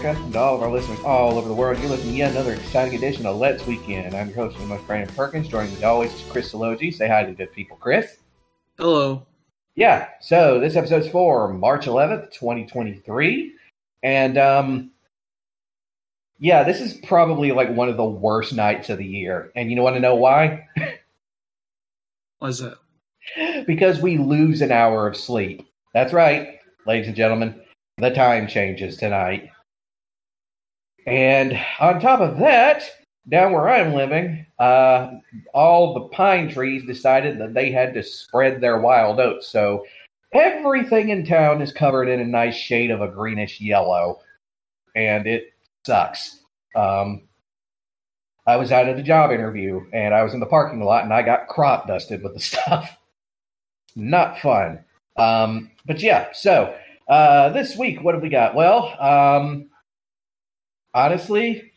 America, and all of our listeners all over the world. You're listening to yet another exciting edition of Let's Weekend. I'm your host, my friend Brandon Perkins. Joining me always is Chris Sologi. Say hi to the good people, Chris. Hello. Yeah, so this episode's for March 11th, 2023. And, um, yeah, this is probably like one of the worst nights of the year. And you want to know why? Why is that? because we lose an hour of sleep. That's right, ladies and gentlemen. The time changes tonight. And on top of that, down where I'm living, uh, all the pine trees decided that they had to spread their wild oats. So everything in town is covered in a nice shade of a greenish yellow. And it sucks. Um, I was out at a job interview and I was in the parking lot and I got crop dusted with the stuff. Not fun. Um, but yeah, so uh, this week, what have we got? Well, um, honestly,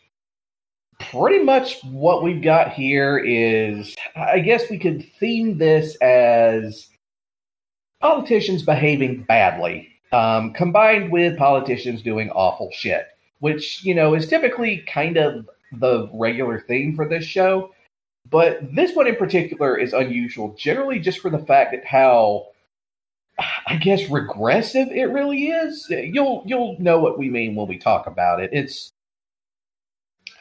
pretty much what we've got here is I guess we could theme this as politicians behaving badly, um, combined with politicians doing awful shit, which, you know, is typically kind of the regular theme for this show. But this one in particular is unusual, generally just for the fact that how I guess regressive it really is. You'll you'll know what we mean when we talk about it. It's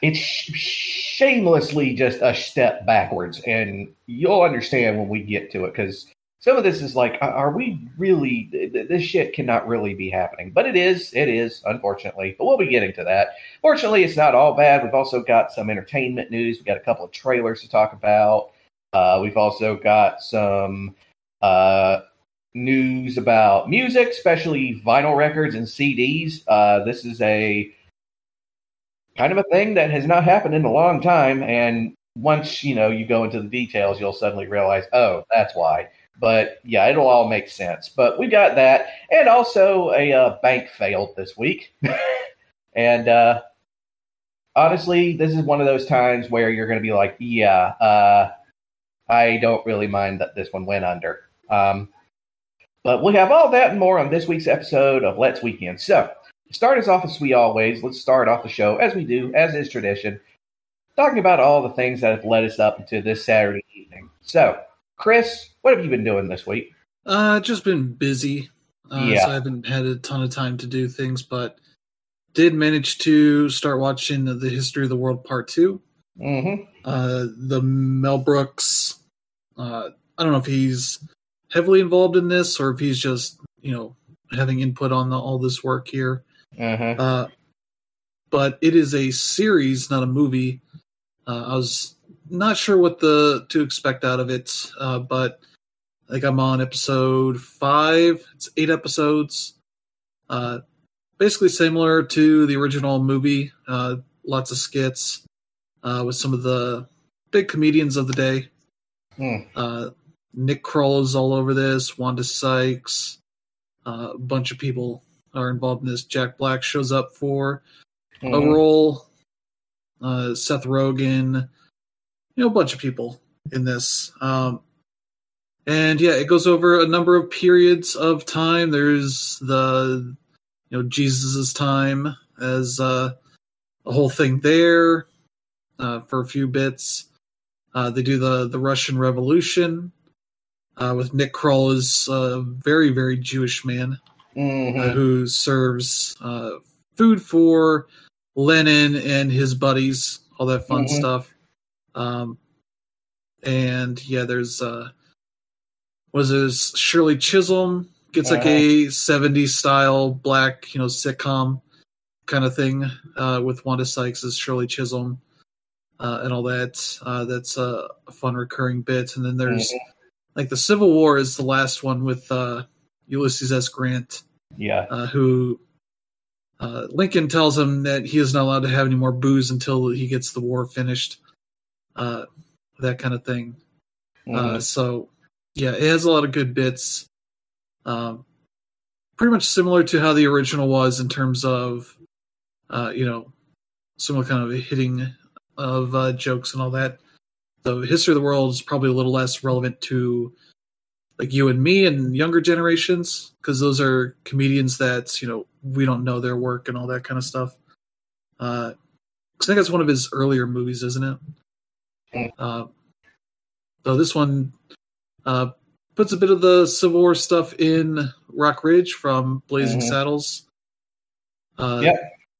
it's shamelessly just a step backwards, and you'll understand when we get to it because some of this is like, are we really? This shit cannot really be happening, but it is. It is, unfortunately. But we'll be getting to that. Fortunately, it's not all bad. We've also got some entertainment news. We've got a couple of trailers to talk about. Uh, we've also got some uh, news about music, especially vinyl records and CDs. Uh, this is a kind of a thing that has not happened in a long time, and once you know you go into the details, you'll suddenly realize, oh, that's why. But yeah, it'll all make sense. But we got that, and also a uh, bank failed this week, and uh, honestly, this is one of those times where you're going to be like, yeah, uh, I don't really mind that this one went under. Um, but we have all that and more on this week's episode of Let's Weekend. So, start us off as we always, let's start off the show as we do, as is tradition, talking about all the things that have led us up into this Saturday evening. So, Chris, what have you been doing this week? Uh, just been busy. Uh, yeah. So I haven't had a ton of time to do things, but did manage to start watching the History of the World Part 2. Mm-hmm. Uh, the Mel Brooks. Uh, I don't know if he's heavily involved in this or if he's just, you know, having input on the, all this work here. Uh-huh. Uh, but it is a series, not a movie. Uh, I was not sure what the to expect out of it, uh, but like I'm on episode five. It's eight episodes. Uh, basically similar to the original movie. Uh, lots of skits uh, with some of the big comedians of the day. Mm. Uh, Nick Kroll is all over this. Wanda Sykes, uh, a bunch of people are involved in this. Jack Black shows up for mm-hmm. a role. Uh, Seth Rogen, you know, a bunch of people in this. Um, and yeah, it goes over a number of periods of time. There's the, you know, Jesus's time as uh, a whole thing there uh, for a few bits. Uh, they do the the Russian Revolution uh, with Nick Kroll as a very very Jewish man mm-hmm. who serves uh, food for Lenin and his buddies, all that fun mm-hmm. stuff. Um, and yeah, there's uh, was this Shirley Chisholm gets like a '70s uh-huh. style black, you know, sitcom kind of thing uh, with Wanda Sykes as Shirley Chisholm uh, and all that. Uh, that's a fun recurring bit. And then there's mm-hmm. like the Civil War is the last one with uh, Ulysses S. Grant. Yeah, uh, who uh, Lincoln tells him that he is not allowed to have any more booze until he gets the war finished. Uh, that kind of thing. Mm-hmm. so yeah, it has a lot of good bits. Um, pretty much similar to how the original was in terms of, uh, you know, similar kind of hitting of uh, jokes and all that. The history of the world is probably a little less relevant to like you and me and younger generations because those are comedians that you know we don't know their work and all that kind of stuff. Uh, I think that's one of his earlier movies, isn't it? Mm. Uh, so this one uh, puts a bit of the Civil War stuff in Rock Ridge from Blazing Mhm. Saddles. Uh, Yep.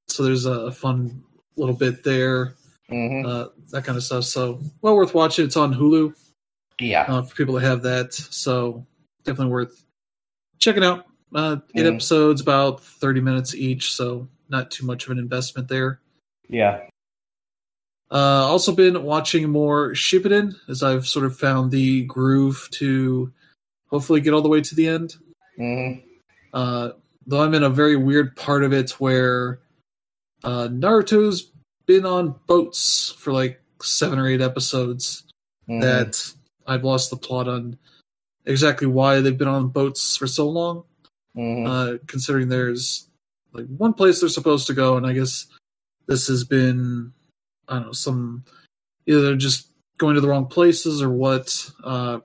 So there's a fun little bit there, hmm uh, that kind of stuff. So well worth watching. It's on Hulu Yeah. uh, for people that have that. So definitely worth checking out. Uh, eight Mm. episodes, about 30 minutes each. So not too much of an investment there. Yeah. Uh, also been watching more Shippuden as I've sort of found the groove to hopefully get all the way to the end. hmm Uh, though I'm in a very weird part of it where uh, Naruto's been on boats for like seven or eight episodes Mm-hmm. that I've lost the plot on exactly why they've been on boats for so long. hmm Uh, considering there's like one place they're supposed to go, and I guess this has been I don't know some either they're just going to the wrong places or what. Uh,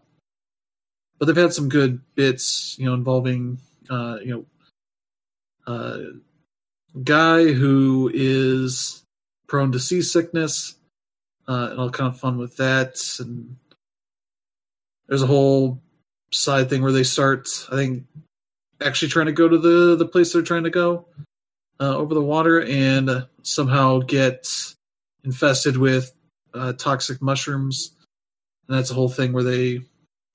but they've had some good bits, you know, involving uh, you know uh, guy who is prone to seasickness, uh, and all kind of fun with that. And there's a whole side thing where they start, I think, actually trying to go to the the place they're trying to go uh, over the water, and somehow get infested with uh, toxic mushrooms. And that's a whole thing where they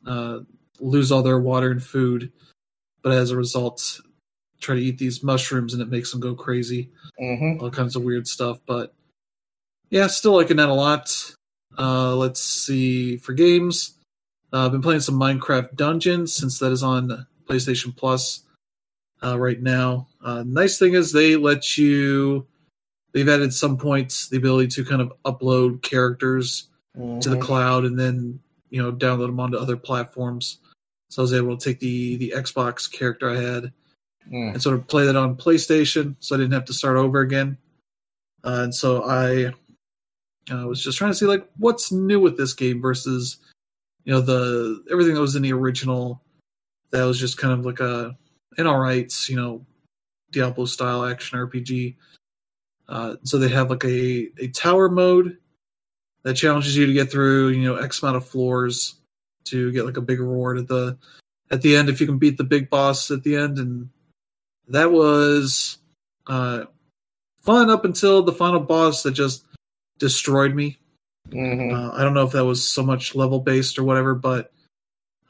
uh, lose all their water and food, but as a result, try to eat these mushrooms, and it makes them go crazy hmm all kinds of weird stuff. But yeah, still liking that a lot. Uh, let's see for games. Uh, I've been playing some Minecraft Dungeons since that is on PlayStation Plus uh, right now. Uh, nice thing is they let you. They've added some points the ability to kind of upload characters to the cloud and then you know download them onto other platforms. So I was able to take the the Xbox character I had Mm. and sort of play that on PlayStation, so I didn't have to start over again. Uh, and so I uh, was just trying to see like what's new with this game versus you know the everything that was in the original. That was just kind of like a an alright, you know, Diablo style action RPG. Uh, so they have like a a tower mode that challenges you to get through you know X amount of floors to get like a big reward at the at the end if you can beat the big boss at the end and that was uh, fun up until the final boss that just destroyed me. Hmm Uh, I don't know if that was so much level based or whatever, but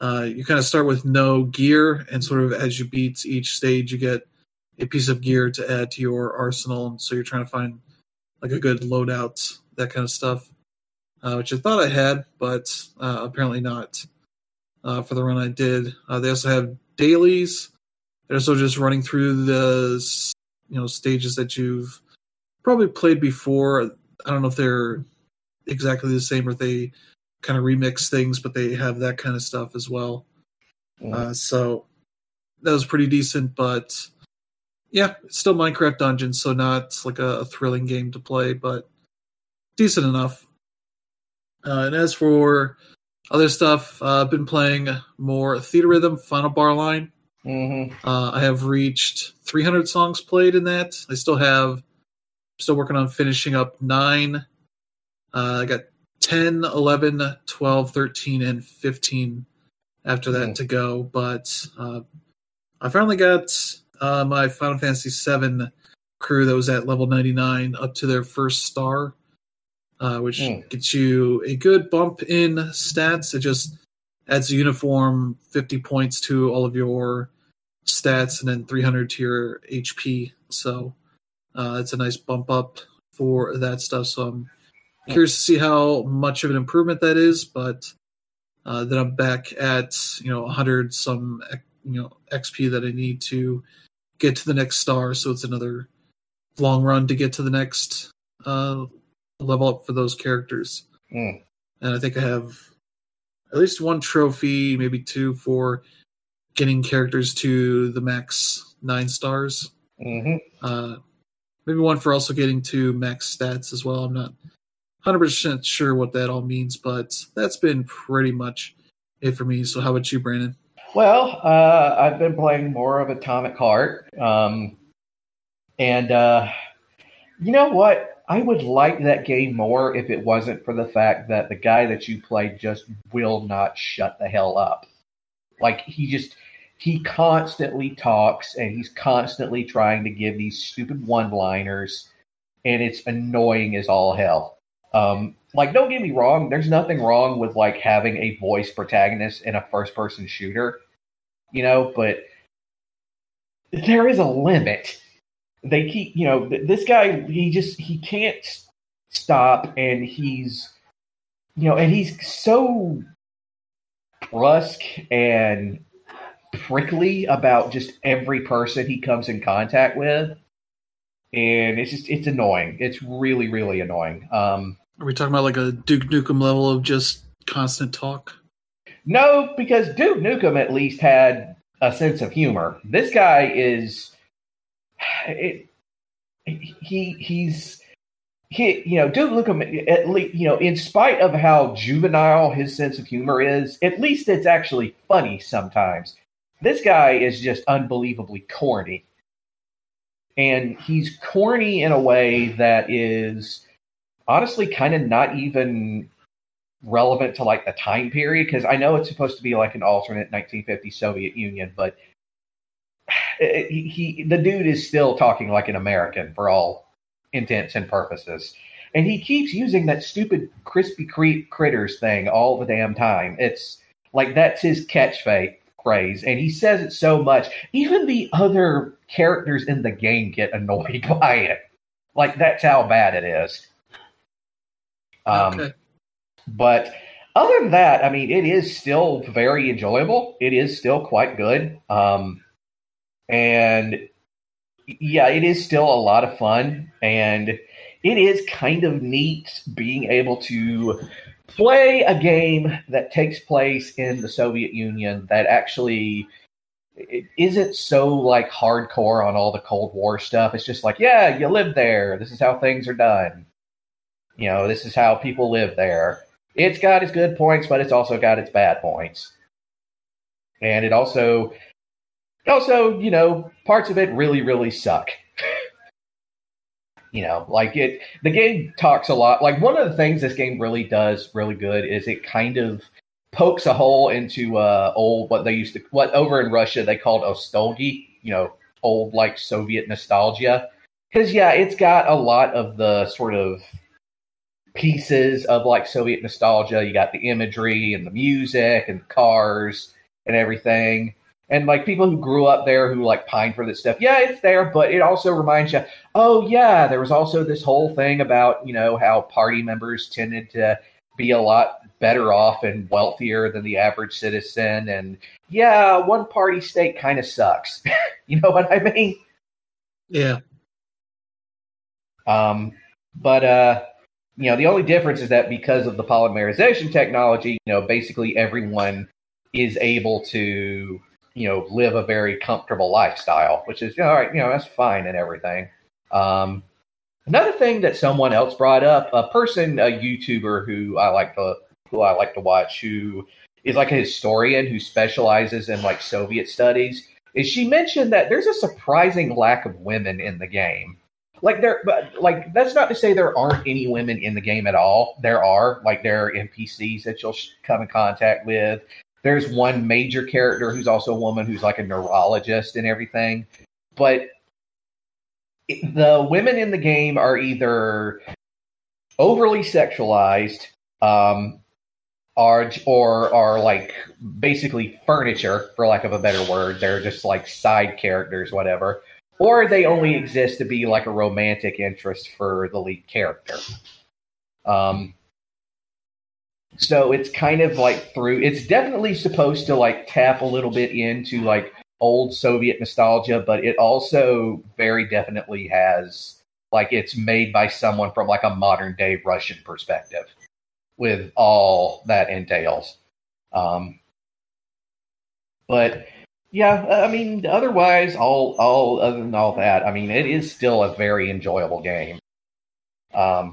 uh, you kind of start with no gear, and sort of as you beat each stage, you get a piece of gear to add to your arsenal. And so you're trying to find like a good loadout, that kind of stuff, uh, which I thought I had, but uh, apparently not uh, for the run I did. Uh, they also have dailies. They're also just running through the you know stages that you've probably played before. I don't know if they're exactly the same or they kind of remix things, but they have that kind of stuff as well. Mhm. Uh, so that was pretty decent, but yeah, it's still Minecraft Dungeons, so not like a, a thrilling game to play, but decent enough. Uh, and as for other stuff, uh, I've been playing more Theatrhythm, Final Bar Line. hmm Uh, I have reached 300 songs played in that. I still have, still working on finishing up nine. Uh, I got 10, 11, 12, 13, and 15 after that to go. But uh, I finally got uh, my Final Fantasy VII crew that was at level 99 up to their first star, uh, which Mm. gets you a good bump in stats. It just adds a uniform 50 points to all of your stats and then 300 to your HP. So uh, it's a nice bump up for that stuff. So I'm curious to see how much of an improvement that is. But uh, then I'm back at you know 100 some you know XP that I need to get to the next star. So it's another long run to get to the next uh, level up for those characters. Mm. And I think I have at least one trophy, maybe two for getting characters to the max nine stars. hmm Uh, maybe one for also getting to max stats as well. I'm not 100% sure what that all means, but that's been pretty much it for me. So, how about you, Brandon? Well, uh, I've been playing more of Atomic Heart, um, and uh, you know what? I would like that game more if it wasn't for the fact that the guy that you play just will not shut the hell up. Like he just he constantly talks and he's constantly trying to give these stupid one-liners, and it's annoying as all hell. Um, like, don't get me wrong, there's nothing wrong with like having a voice protagonist in a first-person shooter, you know, but there is a limit. They keep you know this guy he just he can't stop and he's you know and he's so brusque and prickly about just every person he comes in contact with and it's just it's annoying. It's really really annoying. Um are we talking about like a duke nukem level of just constant talk no because duke nukem at least had a sense of humor this guy is it, he he's he you know Duke Nukem at least you know in spite of how juvenile his sense of humor is, at least it's actually funny sometimes. This guy is just unbelievably corny. And he's corny in a way that is honestly kind of not even relevant to like the time period because I know it's supposed to be like an alternate 1950 Soviet Union, but he, he the dude is still talking like an American for all intents and purposes. And he keeps using that stupid crispy cre- critters thing all the damn time. It's like that's his catchphrase phrase, and he says it so much. Even the other characters in the game get annoyed by it. Like that's how bad it is. Um, okay. But other than that, I mean, it is still very enjoyable. It is still quite good. Um, and yeah, it is still a lot of fun, and it is kind of neat being able to play a game that takes place in the Soviet Union that actually it isn't so like hardcore on all the Cold War stuff. It's just like, yeah, you live there. This is how things are done. You know, this is how people live there. It's got its good points, but it's also got its bad points. And it also also, you know, parts of it really, really suck. you know, like it, the game talks a lot. Like one of the things this game really does really good is it kind of pokes a hole into uh, old what they used to what over in Russia they called nostalgia. You know, old like Soviet nostalgia. Because yeah, it's got a lot of the sort of pieces of like Soviet nostalgia. You got the imagery and the music and the cars and everything. And like people who grew up there who like pine for this stuff yeah it's there but it also reminds you oh yeah there was also this whole thing about you know how party members tended to be a lot better off and wealthier than the average citizen. And yeah one party state kind of sucks. You know what i mean? Yeah. Um but uh you know the only difference is that because of the polymerization technology you know basically everyone is able to you know, live a very comfortable lifestyle, which is, you know, all right, you know, that's fine and everything. Um, another thing that someone else brought up, a person, a YouTuber who I like to, who I like to watch, who is like a historian who specializes in like Soviet studies, is she mentioned that there's a surprising lack of women in the game. Like there, but like that's not to say there aren't any women in the game at all. There are, like there are NPCs that you'll come in contact with. There's one major character who's also a woman who's like a neurologist and everything. But the women in the game are either overly sexualized, um, are or are like basically furniture, for lack of a better word. They're just like side characters, whatever. Or they only exist to be like a romantic interest for the lead character. Um, so it's kind of like through it's definitely supposed to like tap a little bit into like old Soviet nostalgia, but it also very definitely has like it's made by someone from like a modern day Russian perspective with all that entails. Um, but yeah, I mean, otherwise, all all other than all that, I mean, it is still a very enjoyable game. Um,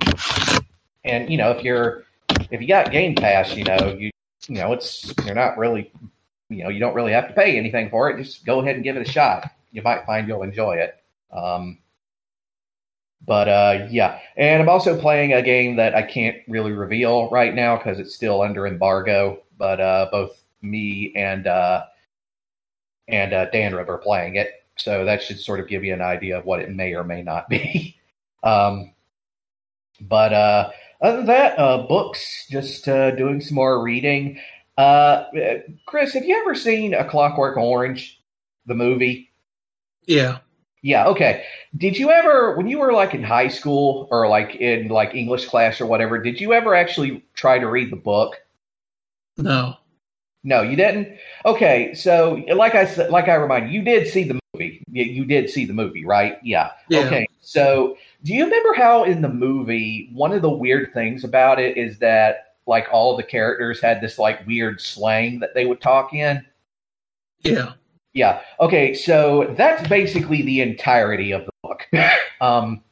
and you know, if you're if you got Game Pass, you know you you know it's you're not really you know, you don't really have to pay anything for it. Just go ahead and give it a shot. You might find you'll enjoy it. Um, but uh, yeah, and I'm also playing a game that I can't really reveal right now because it's still under embargo. But uh, both me and uh, and uh, Dan River playing it, so that should sort of give you an idea of what it may or may not be. um, but uh, other than that, uh, books, just uh, doing some more reading. Uh, Chris, have you ever seen A Clockwork Orange, the movie? Yeah. Yeah, okay. Did you ever when you were like in high school or like in like English class or whatever, did you ever actually try to read the book? No. No, you didn't? Okay, so like I said like I remind you, you did see the movie. You, you did see the movie, right? Yeah. Yeah. Okay. So, do you remember how in the movie one of the weird things about it is that like all the characters had this like weird slang that they would talk in? Yeah. Yeah. Okay. So that's basically the entirety of the book. um,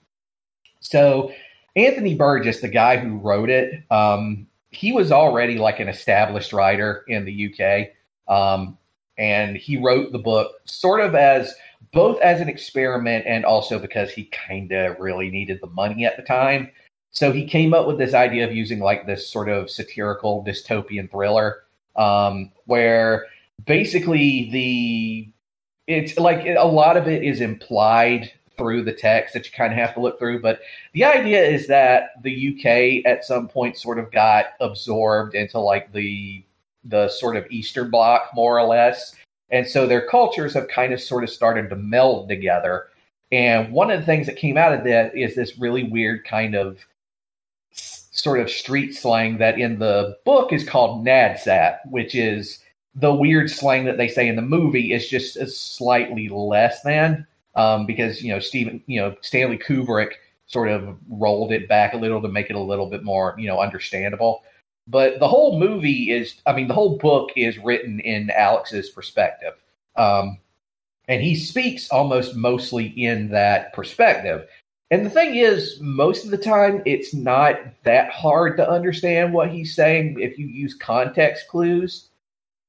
so Anthony Burgess, the guy who wrote it, um, he was already like an established writer in the UK. Um, and he wrote the book sort of as both as an experiment and also because he kind of really needed the money at the time. So he came up with this idea of using like this sort of satirical dystopian thriller um, where basically the it's like a lot of it is implied through the text that you kind of have to look through but the idea is that the UK at some point sort of got absorbed into like the the sort of eastern bloc more or less. And so their cultures have kind of sort of started to meld together. And one of the things that came out of that is this really weird kind of sort of street slang that in the book is called nadsat which is the weird slang that they say in the movie is just a slightly less than um, because you know Stephen, you know Stanley Kubrick sort of rolled it back a little to make it a little bit more you know understandable. But the whole movie is, I mean, the whole book is written in Alex's perspective, um, and he speaks almost mostly in that perspective. And the thing is, most of the time, it's not that hard to understand what he's saying if you use context clues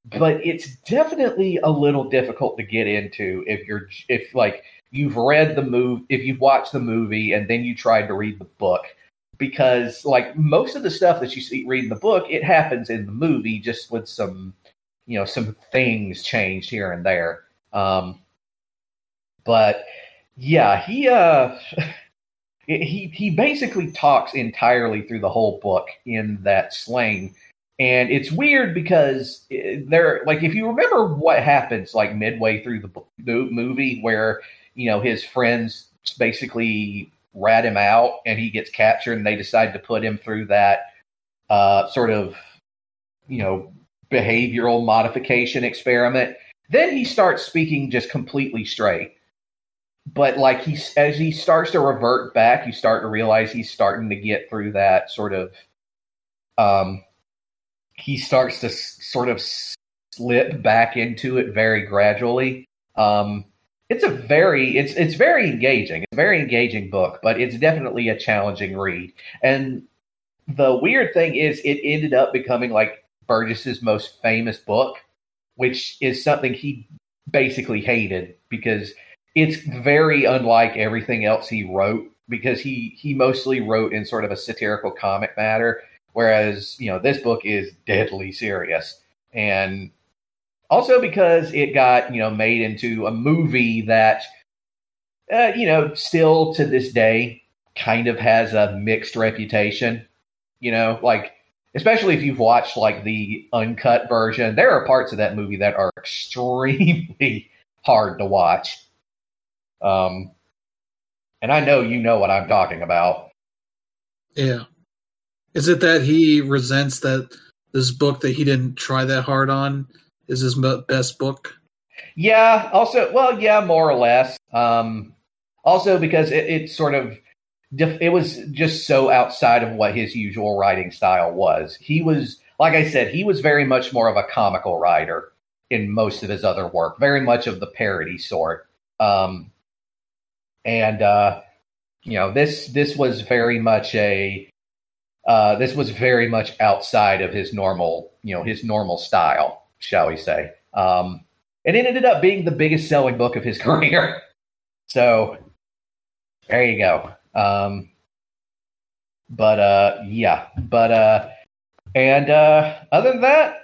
but it's definitely a little difficult to get into if you're if like you've read the movie if you've watched the movie and then you tried to read the book. Because like most of the stuff that you see read in the book it happens in the movie just with some you know some things changed here and there. Um but yeah he uh he he basically talks entirely through the whole book in that slang and it's weird because they're like if you remember what happens like midway through the movie where you know his friends basically rat him out and he gets captured and they decide to put him through that uh, sort of you know behavioral modification experiment then he starts speaking just completely straight. But like he as he starts to revert back you start to realize he's starting to get through that sort of um he starts to s- sort of slip back into it very gradually. Um, it's a very it's it's very engaging. It's a very engaging book, but it's definitely a challenging read. And the weird thing is, it ended up becoming like Burgess's most famous book, which is something he basically hated because it's very unlike everything else he wrote because he he mostly wrote in sort of a satirical comic matter Whereas, you know, this book is deadly serious. And also because it got, you know, made into a movie that, uh, you know, still to this day kind of has a mixed reputation. You know, like, especially if you've watched like the uncut version, there are parts of that movie that are extremely hard to watch. Um, and I know you know what I'm talking about. Yeah. Is it that he resents that this book that he didn't try that hard on is his best book? Yeah. Also, well, yeah, more or less. Um, also because it, it sort of it was just so outside of what his usual writing style was. He was, like I said, he was very much more of a comical writer in most of his other work, very much of the parody sort. Um, and uh, you know, this this was very much a uh, this was very much outside of his normal, you know, his normal style, shall we say? Um, and it ended up being the biggest selling book of his career. So there you go. Um, but uh, yeah, but uh, and uh, other than that,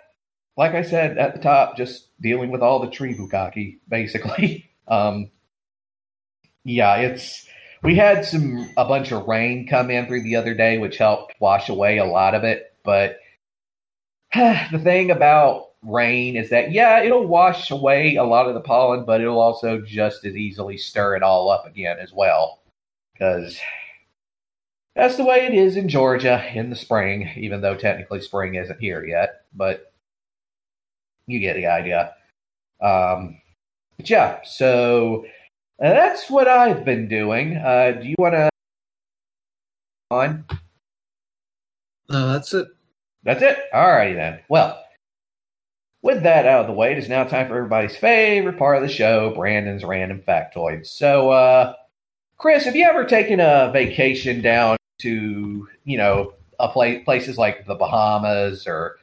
like I said at the top, just dealing with all the tree bukkake, basically. Um, yeah, it's we had some a bunch of rain come in through the other day, which helped wash away a lot of it. But the thing about rain is that yeah, it'll wash away a lot of the pollen, but it'll also just as easily stir it all up again as well. Because that's the way it is in Georgia in the spring, even though technically spring isn't here yet. But you get the idea. Um, but yeah, so that's what I've been doing. Uh, do you want to on? No, that's it. That's it. All righty then. Well, with that out of the way, it is now time for everybody's favorite part of the show, Brandon's random factoids. So, uh, Chris, have you ever taken a vacation down to, you know, a place places like the Bahamas or,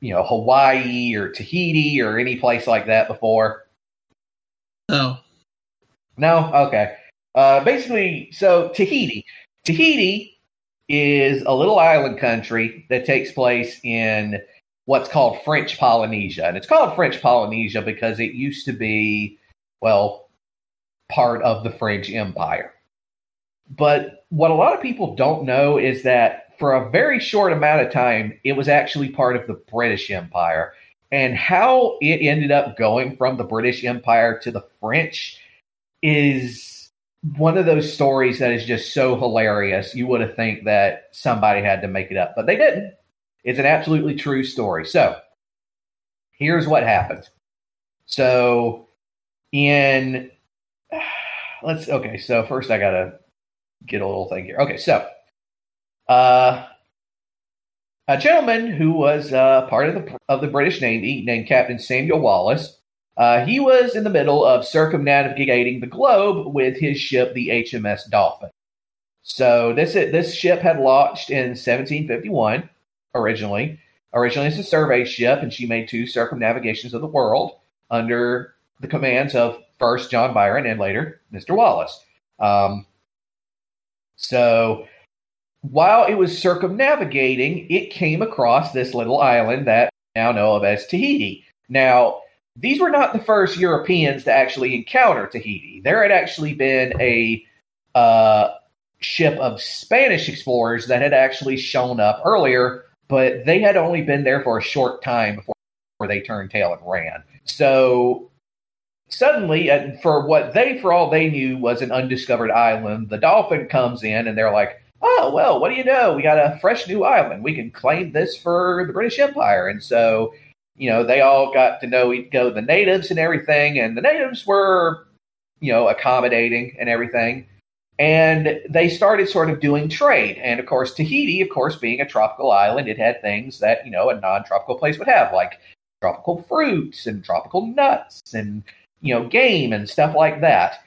you know, Hawaii or Tahiti or any place like that before? No. No? Okay. Uh, basically, so Tahiti. Tahiti is a little island country that takes place in what's called French Polynesia. And it's called French Polynesia because it used to be, well, part of the French Empire. But what a lot of people don't know is that for a very short amount of time, it was actually part of the British Empire. And how it ended up going from the British Empire to the French is one of those stories that is just so hilarious. You would have think that somebody had to make it up, but they didn't. It's an absolutely true story. So here's what happened. So in let's okay, so first I gotta get a little thing here. Okay, so uh a gentleman who was uh, part of the of the British Navy named Captain Samuel Wallis. Uh, he was in the middle of circumnavigating the globe with his ship, the HMS Dolphin. So this this ship had launched in 1751 originally. Originally, it's a survey ship, and she made two circumnavigations of the world under the commands of first John Byron and later Mr. Wallis. Um, so while it was circumnavigating, it came across this little island that now know of as Tahiti. Now, these were not the first Europeans to actually encounter Tahiti. There had actually been a uh, ship of Spanish explorers that had actually shown up earlier but they had only been there for a short time before they turned tail and ran. So suddenly, and for what they, for all they knew, was an undiscovered island, the dolphin comes in and they're like, oh, well, what do you know? We got a fresh new island. We can claim this for the British Empire. And so, you know, they all got to know each go the natives and everything. And the natives were, you know, accommodating and everything and they started sort of doing trade. And of course, Tahiti, of course, being a tropical island, it had things that you know a non-tropical place would have, like tropical fruits and tropical nuts and you know game and stuff like that.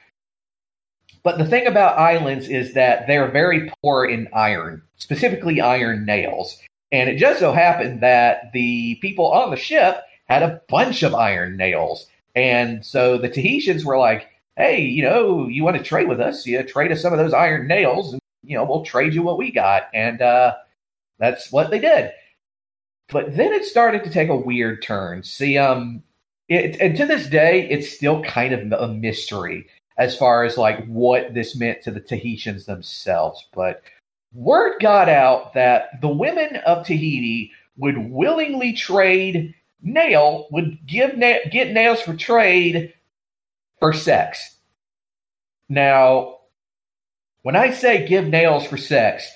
But the thing about islands is that they're very poor in iron, specifically iron nails. And it just so happened that the people on the ship had a bunch of iron nails. And so the Tahitians were like, hey, you know, you want to trade with us? You trade us some of those iron nails, and you know, we'll trade you what we got. And uh, that's what they did. But then it started to take a weird turn. See, um, it, and to this day, it's still kind of a mystery as far as like what this meant to the Tahitians themselves. But word got out that the women of Tahiti would willingly trade nail, would give na- get nails for trade for sex. Now, when I say give nails for sex,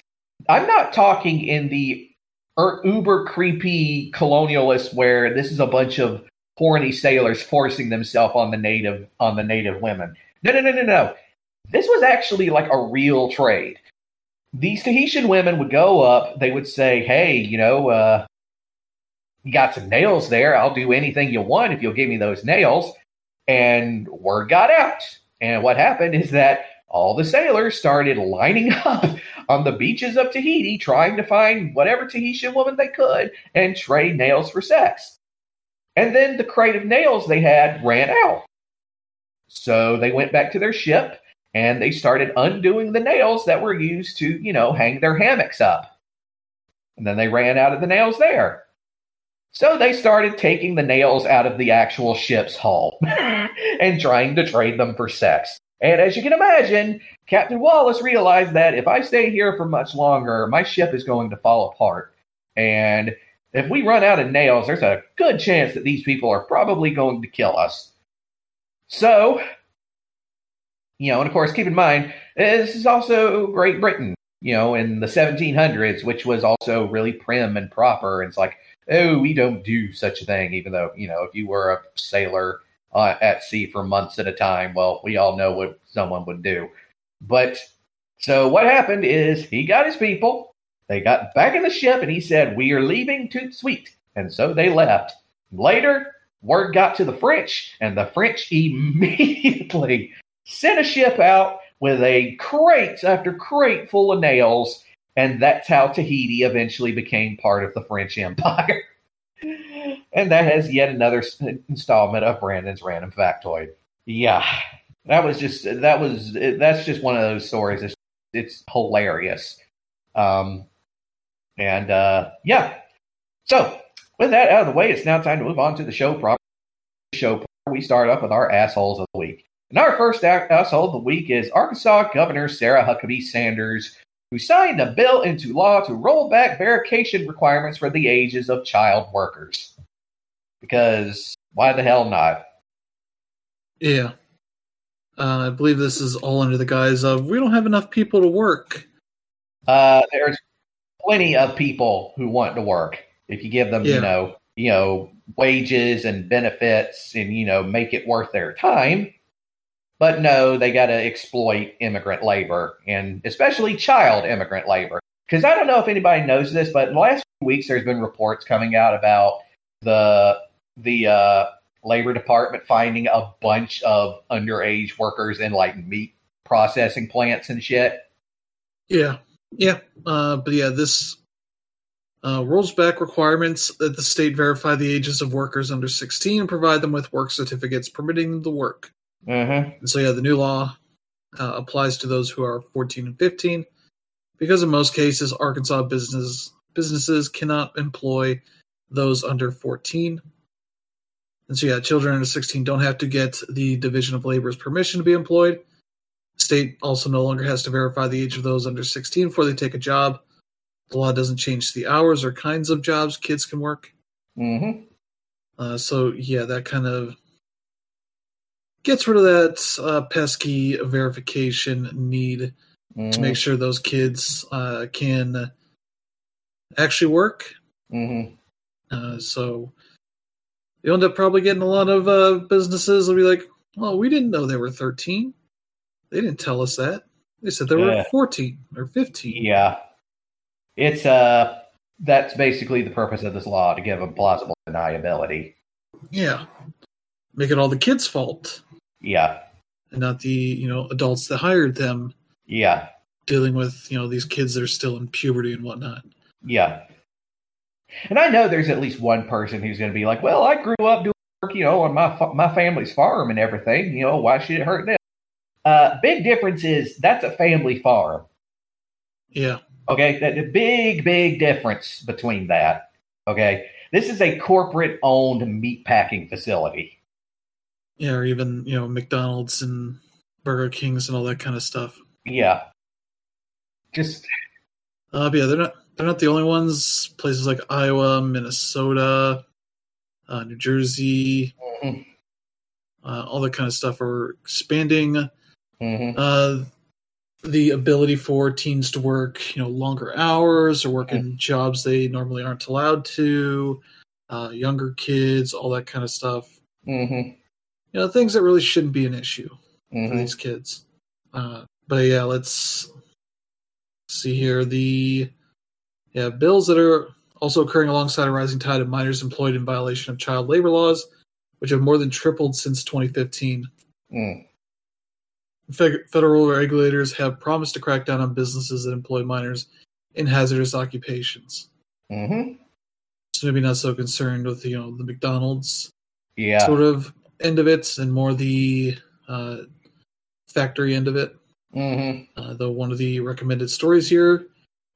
I'm not talking in the er, uber creepy colonialist where this is a bunch of horny sailors forcing themselves on the native on the native women. No, no, no, no, no. This was actually like a real trade. These Tahitian women would go up. They would say, "Hey, you know, uh, you got some nails there. I'll do anything you want if you'll give me those nails." And word got out. And what happened is that all the sailors started lining up on the beaches of Tahiti trying to find whatever Tahitian woman they could and trade nails for sex. And then the crate of nails they had ran out. So they went back to their ship and they started undoing the nails that were used to, you know, hang their hammocks up. And then they ran out of the nails there. So they started taking the nails out of the actual ship's hull and trying to trade them for sex. And as you can imagine, Captain Wallis realized that if I stay here for much longer, my ship is going to fall apart. And if we run out of nails, there's a good chance that these people are probably going to kill us. So, you know, and of course, keep in mind, this is also Great Britain, you know, in the 1700s, which was also really prim and proper. And it's like, oh, we don't do such a thing, even though, you know, if you were a sailor uh, at sea for months at a time, well, we all know what someone would do. But so what happened is he got his people, they got back in the ship, and he said, We are leaving Toot Sweet. And so they left. Later, word got to the French, and the French immediately sent a ship out with a crate after crate full of nails and that's how Tahiti eventually became part of the French Empire. and that has yet another installment of Brandon's random factoid. Yeah, that was just that was that's just one of those stories. It's, it's hilarious. Um, and uh, yeah, so with that out of the way, it's now time to move on to the show proper. Show we start up with our assholes of the week. And our first asshole of the week is Arkansas Governor Sarah Huckabee Sanders, who signed a bill into law to roll back verification requirements for the ages of child workers. Because why the hell not? Yeah. Uh, I believe this is all under the guise of we don't have enough people to work. Uh, there's plenty of people who want to work if you give them, yeah. you know, you know, wages and benefits and you know make it worth their time. But no, they got to exploit immigrant labor and especially child immigrant labor. Because I don't know if anybody knows this, but in the last few weeks, there's been reports coming out about the the uh, labor department finding a bunch of underage workers in like meat processing plants and shit. Yeah, yeah, uh, but yeah, this uh, rolls back requirements that the state verify the ages of workers under 16 and provide them with work certificates permitting them to work. Mm-hmm. And so, yeah, the new law uh, applies to those who are 14 and 15 because in most cases, Arkansas business businesses cannot employ those under 14. And so, yeah, children under 16 don't have to get the Division of Labor's permission to be employed. State also no longer has to verify the age of those under 16 before they take a job. The law doesn't change the hours or kinds of jobs kids can work. Mm-hmm. Uh, so, yeah, that kind of gets rid of that uh, pesky verification need mm-hmm. to make sure those kids uh, can actually work. Mm-hmm. Uh, so you end up probably getting a lot of uh, businesses will be like, "Well, we didn't know they were 13. They didn't tell us that. They said they yeah. were 14 or 15." Yeah, it's uh, that's basically the purpose of this law to give a plausible deniability. Yeah, make it all the kids' fault. Yeah. And not the, you know, adults that hired them. Yeah. Dealing with, you know, these kids that are still in puberty and whatnot. Yeah. And I know there's at least one person who's going to be like, well, I grew up doing work, you know, on my, my family's farm and everything. You know, why should it hurt them? Uh, big difference is that's a family farm. Yeah. Okay. The big, big difference between that. Okay. This is a corporate owned meat packing facility. Yeah, or even you know McDonald's and Burger Kings and all that kind of stuff. Yeah, just uh, yeah, they're not they're not the only ones. Places like Iowa, Minnesota, uh, New Jersey, mm-hmm. uh, all that kind of stuff are expanding. Mm-hmm. Uh, the ability for teens to work, you know, longer hours or work in mm-hmm. jobs they normally aren't allowed to. Uh, younger kids, all that kind of stuff. Mm-hmm you know things that really shouldn't be an issue mm-hmm. for these kids. Uh, but yeah, let's see here the yeah bills that are also occurring alongside a rising tide of minors employed in violation of child labor laws, which have more than tripled since 2015. Mm. Federal regulators have promised to crack down on businesses that employ minors in hazardous occupations. Mm-hmm. so maybe not so concerned with you know the McDonald's Yeah. sort of end of it, and more the uh, factory end of it. hmm Uh, though one of the recommended stories here,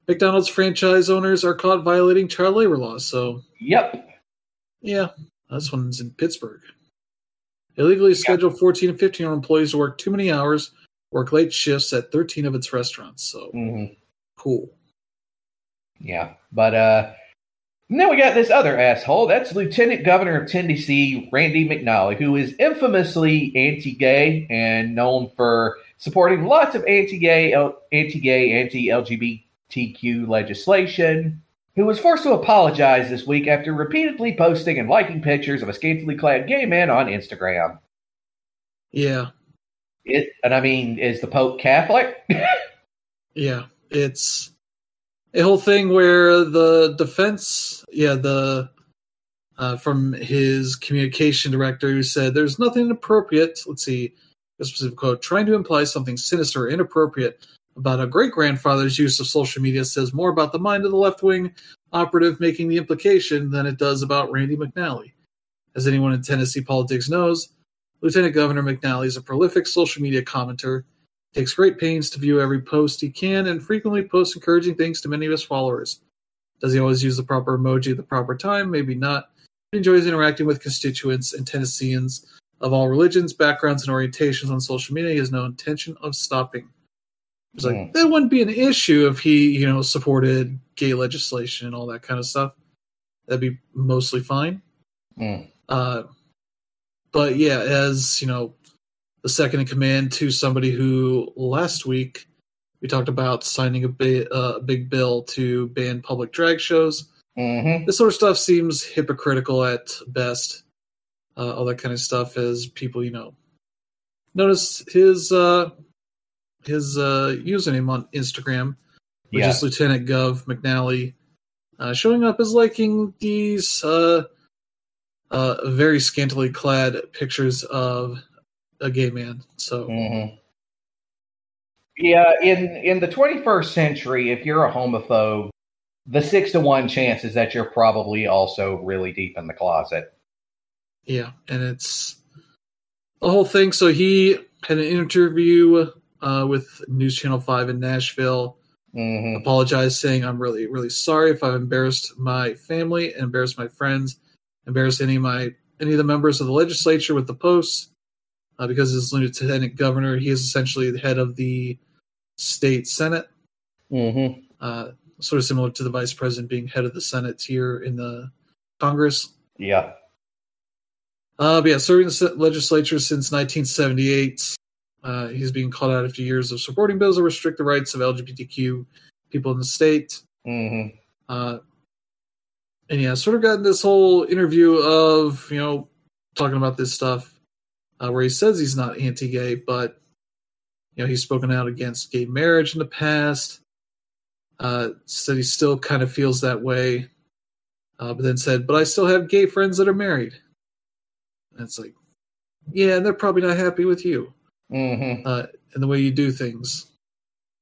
McDonald's franchise owners are caught violating child labor laws. So Yep. yeah, this one's in Pittsburgh. Illegally scheduled 14 and 15 year old employees to work too many hours, work late shifts at 13 of its restaurants. So hmm cool. Yeah. But uh and then we got this other asshole. That's Lieutenant Governor of Tennessee, Randy McNally, who is infamously anti-gay and known for supporting lots of anti-gay, anti-gay, anti-LGBTQ legislation. Who was forced to apologize this week after repeatedly posting and liking pictures of a scantily clad gay man on Instagram. Yeah, It, and I mean, is the Pope Catholic? yeah. It's a whole thing where the defense, yeah, the uh, from his communication director who said there's nothing inappropriate. Let's see, a specific quote: trying to imply something sinister or inappropriate about a great grandfather's use of social media says more about the mind of the left wing operative making the implication than it does about Randy McNally. As anyone in Tennessee politics knows, Lieutenant Governor McNally is a prolific social media commenter, takes great pains to view every post he can, and frequently posts encouraging things to many of his followers. Does he always use the proper emoji at the proper time? Maybe not. He enjoys interacting with constituents and Tennesseans of all religions, backgrounds, and orientations on social media. He has no intention of stopping. It's like Mm. that wouldn't be an issue if he, you know, supported gay legislation and all that kind of stuff. That'd be mostly fine. Mm. Uh, but yeah, as you know, the second in command to somebody who last week we talked about signing a big, uh, big bill to ban public drag shows. hmm This sort of stuff seems hypocritical at best. Uh, all that kind of stuff as people, you know, notice his uh, his uh, username on Instagram, which Yeah. is Lieutenant Gov McNally, uh, showing up as liking these uh, uh, very scantily clad pictures of a gay man. So hmm Yeah, in in the 21st century, if you're a homophobe, the six to one chance is that you're probably also really deep in the closet. yeah, and it's the whole thing. So he had an interview uh, with News Channel Five in Nashville. hmm apologized, saying, I'm really, really sorry if I've embarrassed my family embarrassed my friends, embarrassed any of my any of the members of the legislature with the posts. Uh, because as lieutenant governor, he is essentially the head of the state senate, hmm uh, sort of similar to the vice president being head of the senate here in the Congress. Yeah. Uh, but yeah, serving the legislature since 1978. Uh, he's being called out after years of supporting bills that restrict the rights of LGBTQ people in the state. hmm Uh, and yeah, sort of got this whole interview of you know talking about this stuff uh, where he says he's not anti-gay, but you know he's spoken out against gay marriage in the past. Uh, said he still kind of feels that way, uh, but then said, "But I still have gay friends that are married." And it's like, yeah, and they're probably not happy with you hmm uh, and the way you do things.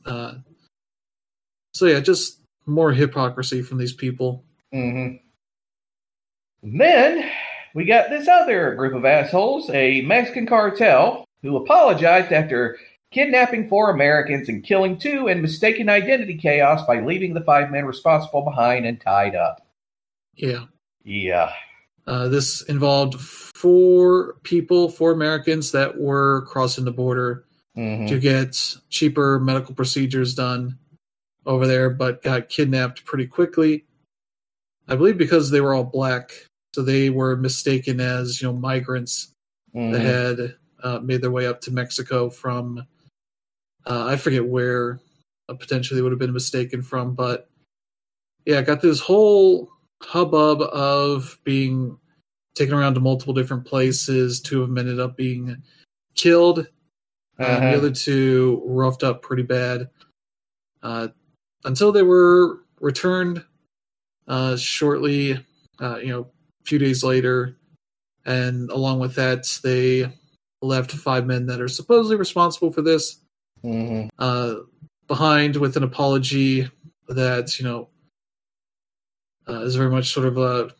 Uh, so yeah, just more hypocrisy from these people. hmm Then we got this other group of assholes, a Mexican cartel, who apologized after kidnapping four Americans and killing two in mistaken identity chaos by leaving the five men responsible behind and tied up. Yeah. Yeah. Uh, this involved four people, four Americans that were crossing the border hmm to get cheaper medical procedures done over there, but got kidnapped pretty quickly. I believe because they were all black, so they were mistaken as you know migrants that had uh, made their way up to Mexico from uh, I forget where uh, potentially would have been mistaken from, but yeah, got this whole hubbub of being taken around to multiple different places. Two of them ended up being killed. Uh, Uh-huh. the other two roughed up pretty bad uh, until they were returned uh, shortly, uh, you know, a few days later. And along with that, they left five men that are supposedly responsible for this hmm uh, behind with an apology that, you know, uh, is very much sort of a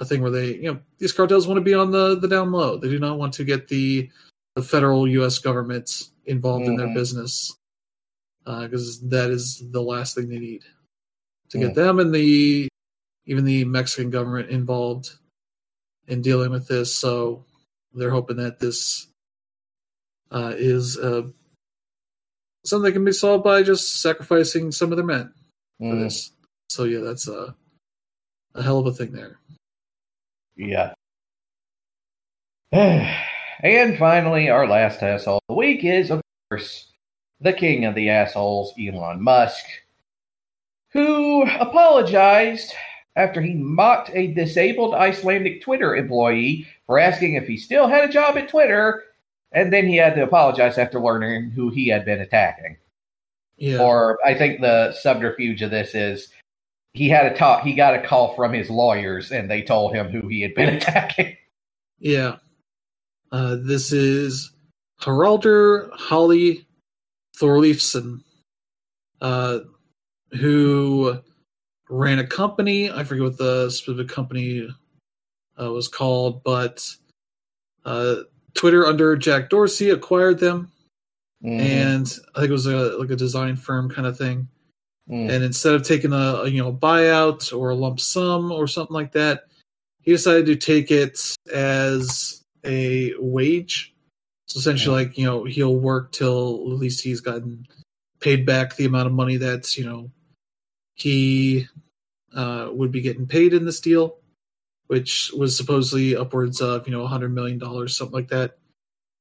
a thing where they, you know, these cartels want to be on the the down low. They do not want to get the the federal U.S. government involved in their Mhm. business because that is the last thing they need to get Mm. them and the even the Mexican government involved in dealing with this. So they're hoping that this uh, is uh, something that can be solved by just sacrificing some of their men for Mm, this. So yeah, that's a a hell of a thing there. Yeah. and finally, our last asshole of the week is, of course, the king of the assholes, Elon Musk, who apologized after he mocked a disabled Icelandic Twitter employee for asking if he still had a job at Twitter, and then he had to apologize after learning who he had been attacking. Yeah, Or I think the subterfuge of this is he had a talk. He got a call from his lawyers, and they told him who he had been attacking. yeah. Uh, this is Haraldur Halli Thorleifsson, uh, who ran a company. I forget what the specific company uh, was called, but uh, Twitter under Jack Dorsey acquired them, Mhm. and I think it was a like a design firm kind of thing. Mm. And instead of taking a, a you know buyout or a lump sum or something like that, he decided to take it as a wage. So essentially, like you know, he'll work till at least he's gotten paid back the amount of money that's you know he uh, would be getting paid in this deal, which was supposedly upwards of you know hundred million dollars, something like that,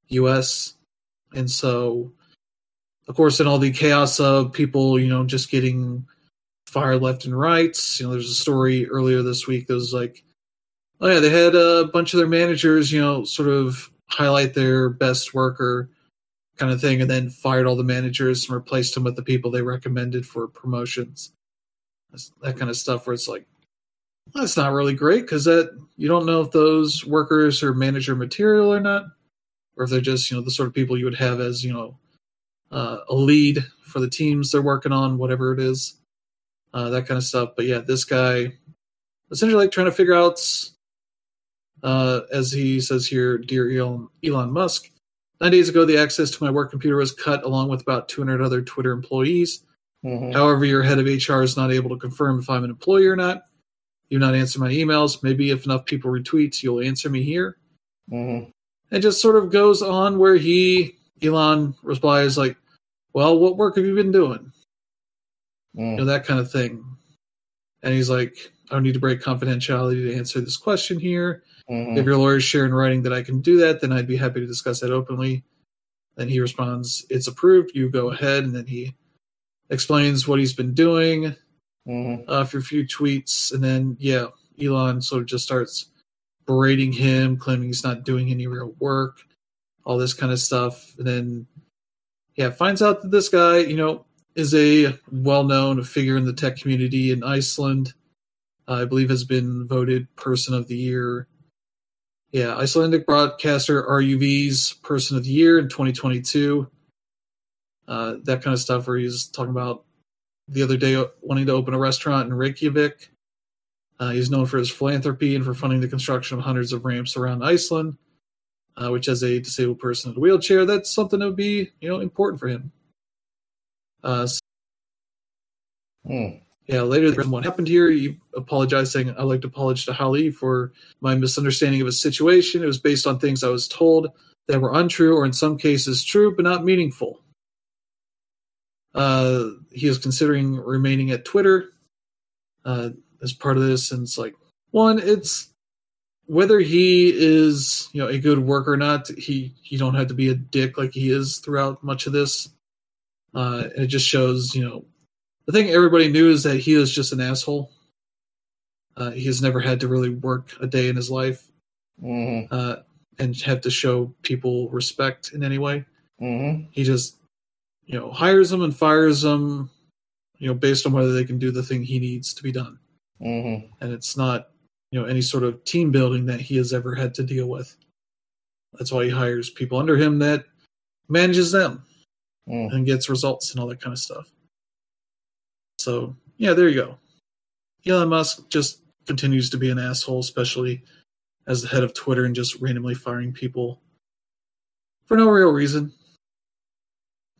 U.S. And so, of course, in all the chaos of people, you know, just getting fired left and right. You know, there's a story earlier this week that was like, oh yeah, they had a bunch of their managers, you know, sort of highlight their best worker kind of thing, and then fired all the managers and replaced them with the people they recommended for promotions. That kind of stuff where it's like, that's not really great because that you don't know if those workers are manager material or not, or if they're just you know the sort of people you would have as you know uh, a lead for the teams they're working on, whatever it is, uh, that kind of stuff. But yeah, this guy essentially like trying to figure out, uh, as he says here, dear Elon, Elon Musk. Nine days ago, the access to my work computer was cut, along with about 200 other Twitter employees. Mhm. However, your head of HR is not able to confirm if I'm an employee or not. You not answer my emails. Maybe if enough people retweet, you'll answer me here. Mhm. It just sort of goes on where he, Elon, replies like, "Well, what work have you been doing?" You know Mm. that kind of thing. And he's like, "I don't need to break confidentiality to answer this question here. Mhm. If your lawyers share in writing that I can do that, then I'd be happy to discuss that openly." Then he responds, "It's approved. You go ahead." And then he explains what he's been doing Mhm. uh, for a few tweets, and then yeah, Elon sort of just starts berating him, claiming he's not doing any real work, all this kind of stuff, and then yeah, finds out that this guy, you know, is a well-known figure in the tech community in Iceland. Uh, I believe has been voted Person of the Year. Yeah, Icelandic broadcaster RUV's Person of the Year in 2022. Uh, that kind of stuff, where he's talking about the other day wanting to open a restaurant in Reykjavik. Uh, he's known for his philanthropy and for funding the construction of hundreds of ramps around Iceland, uh, which, as a disabled person in a wheelchair, that's something that would be you know important for him. Uh, so, Mm. yeah, later what happened here, he apologized, saying, "I'd like to apologize to Halli for my misunderstanding of his situation. It was based on things I was told that were untrue, or in some cases true but not meaningful." Uh, he is considering remaining at Twitter uh, as part of this, and it's like one, it's whether he is you know a good worker or not. He you don't have to be a dick like he is throughout much of this. Uh, and it just shows you know the thing everybody knew is that he is just an asshole. Uh, he has never had to really work a day in his life Mhm. uh, and have to show people respect in any way. Mhm. He just, you know, hires them and fires them, you know, based on whether they can do the thing he needs to be done. Mhm. And it's not, you know, any sort of team building that he has ever had to deal with. That's why he hires people under him that manages them Mm. and gets results and all that kind of stuff. So yeah, there you go. Elon Musk just continues to be an asshole, especially as the head of Twitter and just randomly firing people for no real reason,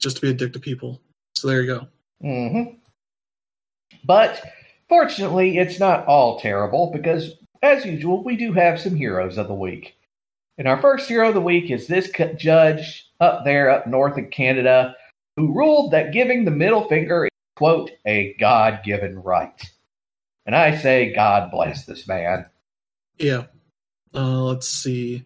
just to be a dick to people. So there you go. Mm-hmm. But fortunately, it's not all terrible because, as usual, we do have some heroes of the week. And our first hero of the week is this judge up there up north in Canada who ruled that giving the middle finger is, quote, a God given right. And I say, God bless this man. Yeah. Uh, let's see.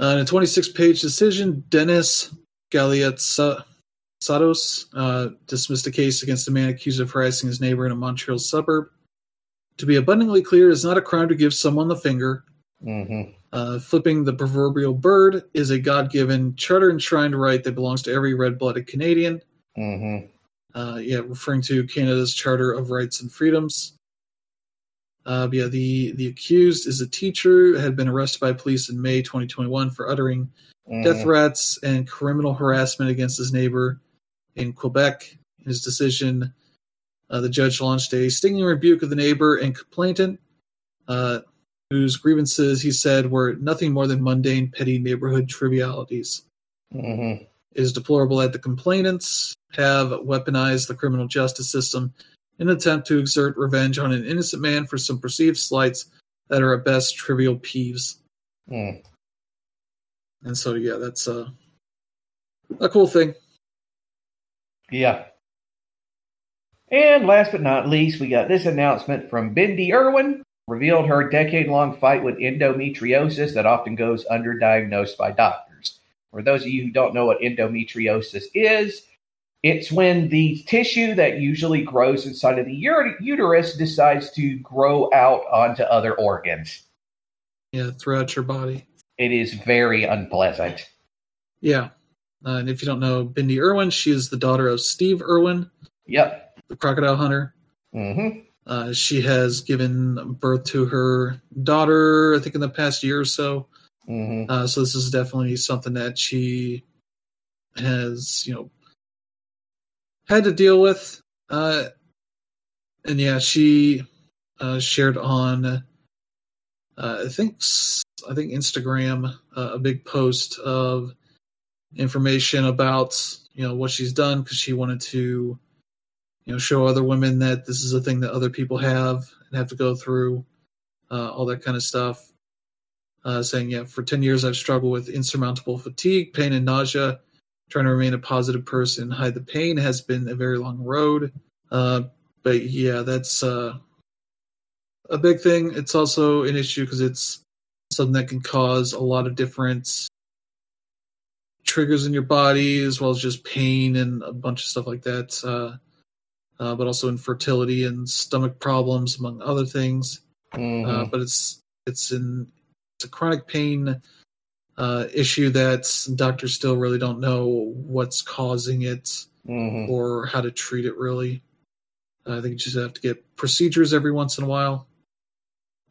Uh, in a 26 page decision, Dennis Galiatsatos uh, dismissed a case against a man accused of harassing his neighbor in a Montreal suburb. To be abundantly clear, it's not a crime to give someone the finger. Mm-hmm. Uh, flipping the proverbial bird is a God given, charter enshrined right that belongs to every red blooded Canadian. Mm-hmm. Uh, yeah, referring to Canada's Charter of Rights and Freedoms. Uh, yeah, the, the accused is a teacher, had been arrested by police in May 2021 for uttering Mm-hmm. death threats and criminal harassment against his neighbor in Quebec. In his decision, uh, the judge launched a stinging rebuke of the neighbor and complainant, uh, whose grievances, he said, were nothing more than mundane, petty neighborhood trivialities. Mm-hmm. It is deplorable that the complainants have weaponized the criminal justice system an attempt to exert revenge on an innocent man for some perceived slights that are at best trivial peeves. Mm. And so, yeah, that's uh, a cool thing. Yeah. And last but not least, we got this announcement from Bindi Irwin, revealed her decade long fight with endometriosis that often goes underdiagnosed by doctors. For those of you who don't know what endometriosis is, it's when the tissue that usually grows inside of the uterus decides to grow out onto other organs. Yeah, throughout your body. It is very unpleasant. Yeah. Uh, and if you don't know Bindi Irwin, she is the daughter of Steve Irwin, Yep. the crocodile hunter. Mm-hmm. Uh, she has given birth to her daughter, I think, in the past year or so. Mm-hmm. Uh, so this is definitely something that she has, you know, had to deal with. Uh, and yeah, she uh, shared on, uh, I think, I think Instagram, uh, a big post of information about you know what she's done because she wanted to, you know, show other women that this is a thing that other people have and have to go through, uh, all that kind of stuff uh, saying, yeah, for 10 years I've struggled with insurmountable fatigue, pain, and nausea. Trying to remain a positive person, hide the pain has been a very long road. Uh, but yeah, that's uh, a big thing. It's also an issue because it's something that can cause a lot of different triggers in your body, as well as just pain and a bunch of stuff like that. Uh, uh, but also infertility and stomach problems, among other things. Mm-hmm. Uh, but it's it's an it's a chronic pain uh, issue that doctors still really don't know what's causing it mm-hmm. or how to treat it. Really, I think you just have to get procedures every once in a while.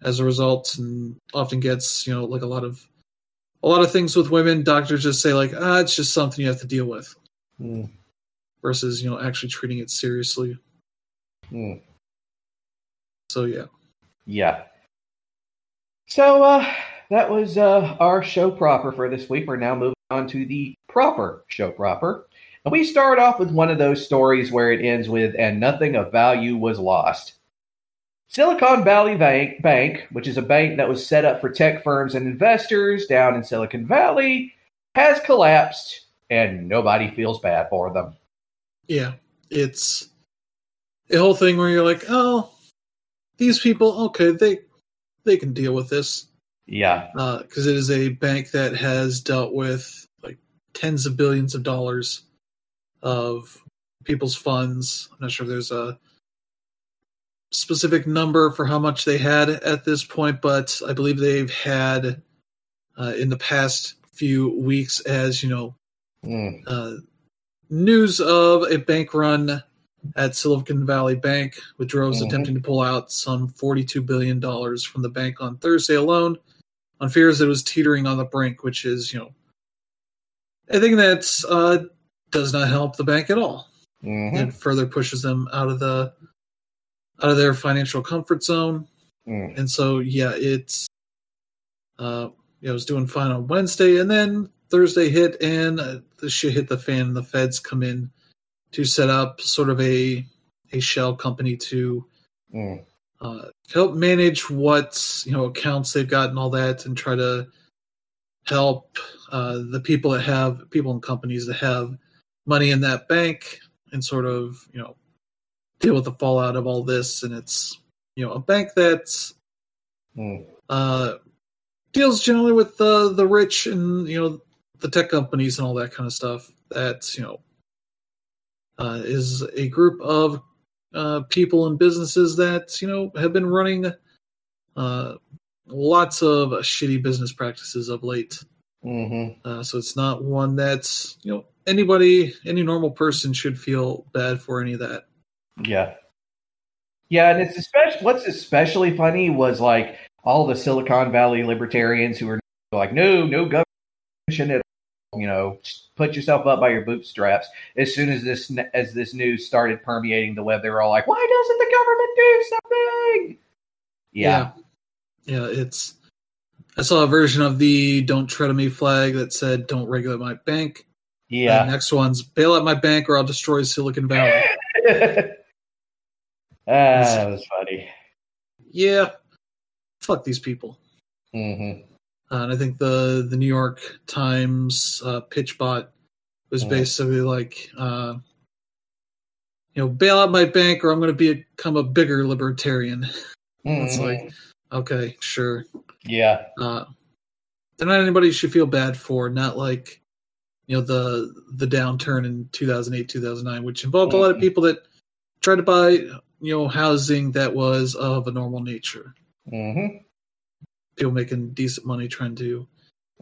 As a result, and often gets you know like a lot of a lot of things with women, doctors just say like, ah, it's just something you have to deal with, Mm. versus you know actually treating it seriously. Mm. So yeah, Yeah. So uh, that was uh, our show proper for this week. We're now moving on to the proper show proper. And we start off with one of those stories where it ends with, and nothing of value was lost. Silicon Valley Bank, Bank, which is a bank that was set up for tech firms and investors down in Silicon Valley, has collapsed, and nobody feels bad for them. yeah, it's a whole thing where you're like, oh, these people, okay, they they can deal with this Yeah. because it is a bank that has dealt with like tens of billions of dollars of people's funds. I'm not sure if there's a specific number for how much they had at this point, but I believe they've had uh, in the past few weeks, as you know, Mm. uh, news of a bank run at Silicon Valley Bank, with droves Mhm. attempting to pull out some $42 billion from the bank on Thursday alone on fears that it was teetering on the brink, which is, you know, I think that uh, does not help the bank at all. Mhm. It further pushes them out of the out of their financial comfort zone. Mm. And so, yeah, it's, uh, yeah, I was doing fine on Wednesday, and then Thursday hit, and uh, the shit hit the fan, and the feds come in to set up sort of a a shell company to Mm. Uh, help manage what you know accounts they've got and all that, and try to help uh, the people that have people and companies that have money in that bank and sort of you know deal with the fallout of all this. And it's you know a bank that's Mm. uh, deals generally with the the rich and you know the tech companies and all that kind of stuff. That you know uh, is a group of uh, people and businesses that you know have been running uh, lots of shitty business practices of late. Mm-hmm. Uh, so it's not one that's you know anybody, any normal person should feel bad for any of that. Yeah. Yeah, and it's especially what's especially funny was like all the Silicon Valley libertarians who were like, no, no government at you know, put yourself up by your bootstraps. As soon as this as this news started permeating the web, they were all like, why doesn't the government do something? Yeah. yeah, yeah. It's I saw a version of the "Don't Tread on Me" flag that said "Don't regulate my bank." Yeah. Uh, next one's "Bail out my bank or I'll destroy Silicon Valley." ah, that was funny. yeah, fuck these people. hmm Uh, and I think the the New York Times uh, pitch bot was Mm. basically like, uh, you know, bail out my bank or I'm going to become a bigger libertarian. It's like, okay, sure. yeah. Uh, they're not anybody should feel bad for. Not like, you know, the the downturn in 2008, 2009, which involved a lot of Mhm. people that tried to buy, you know, housing that was of a normal nature. hmm People making decent money trying to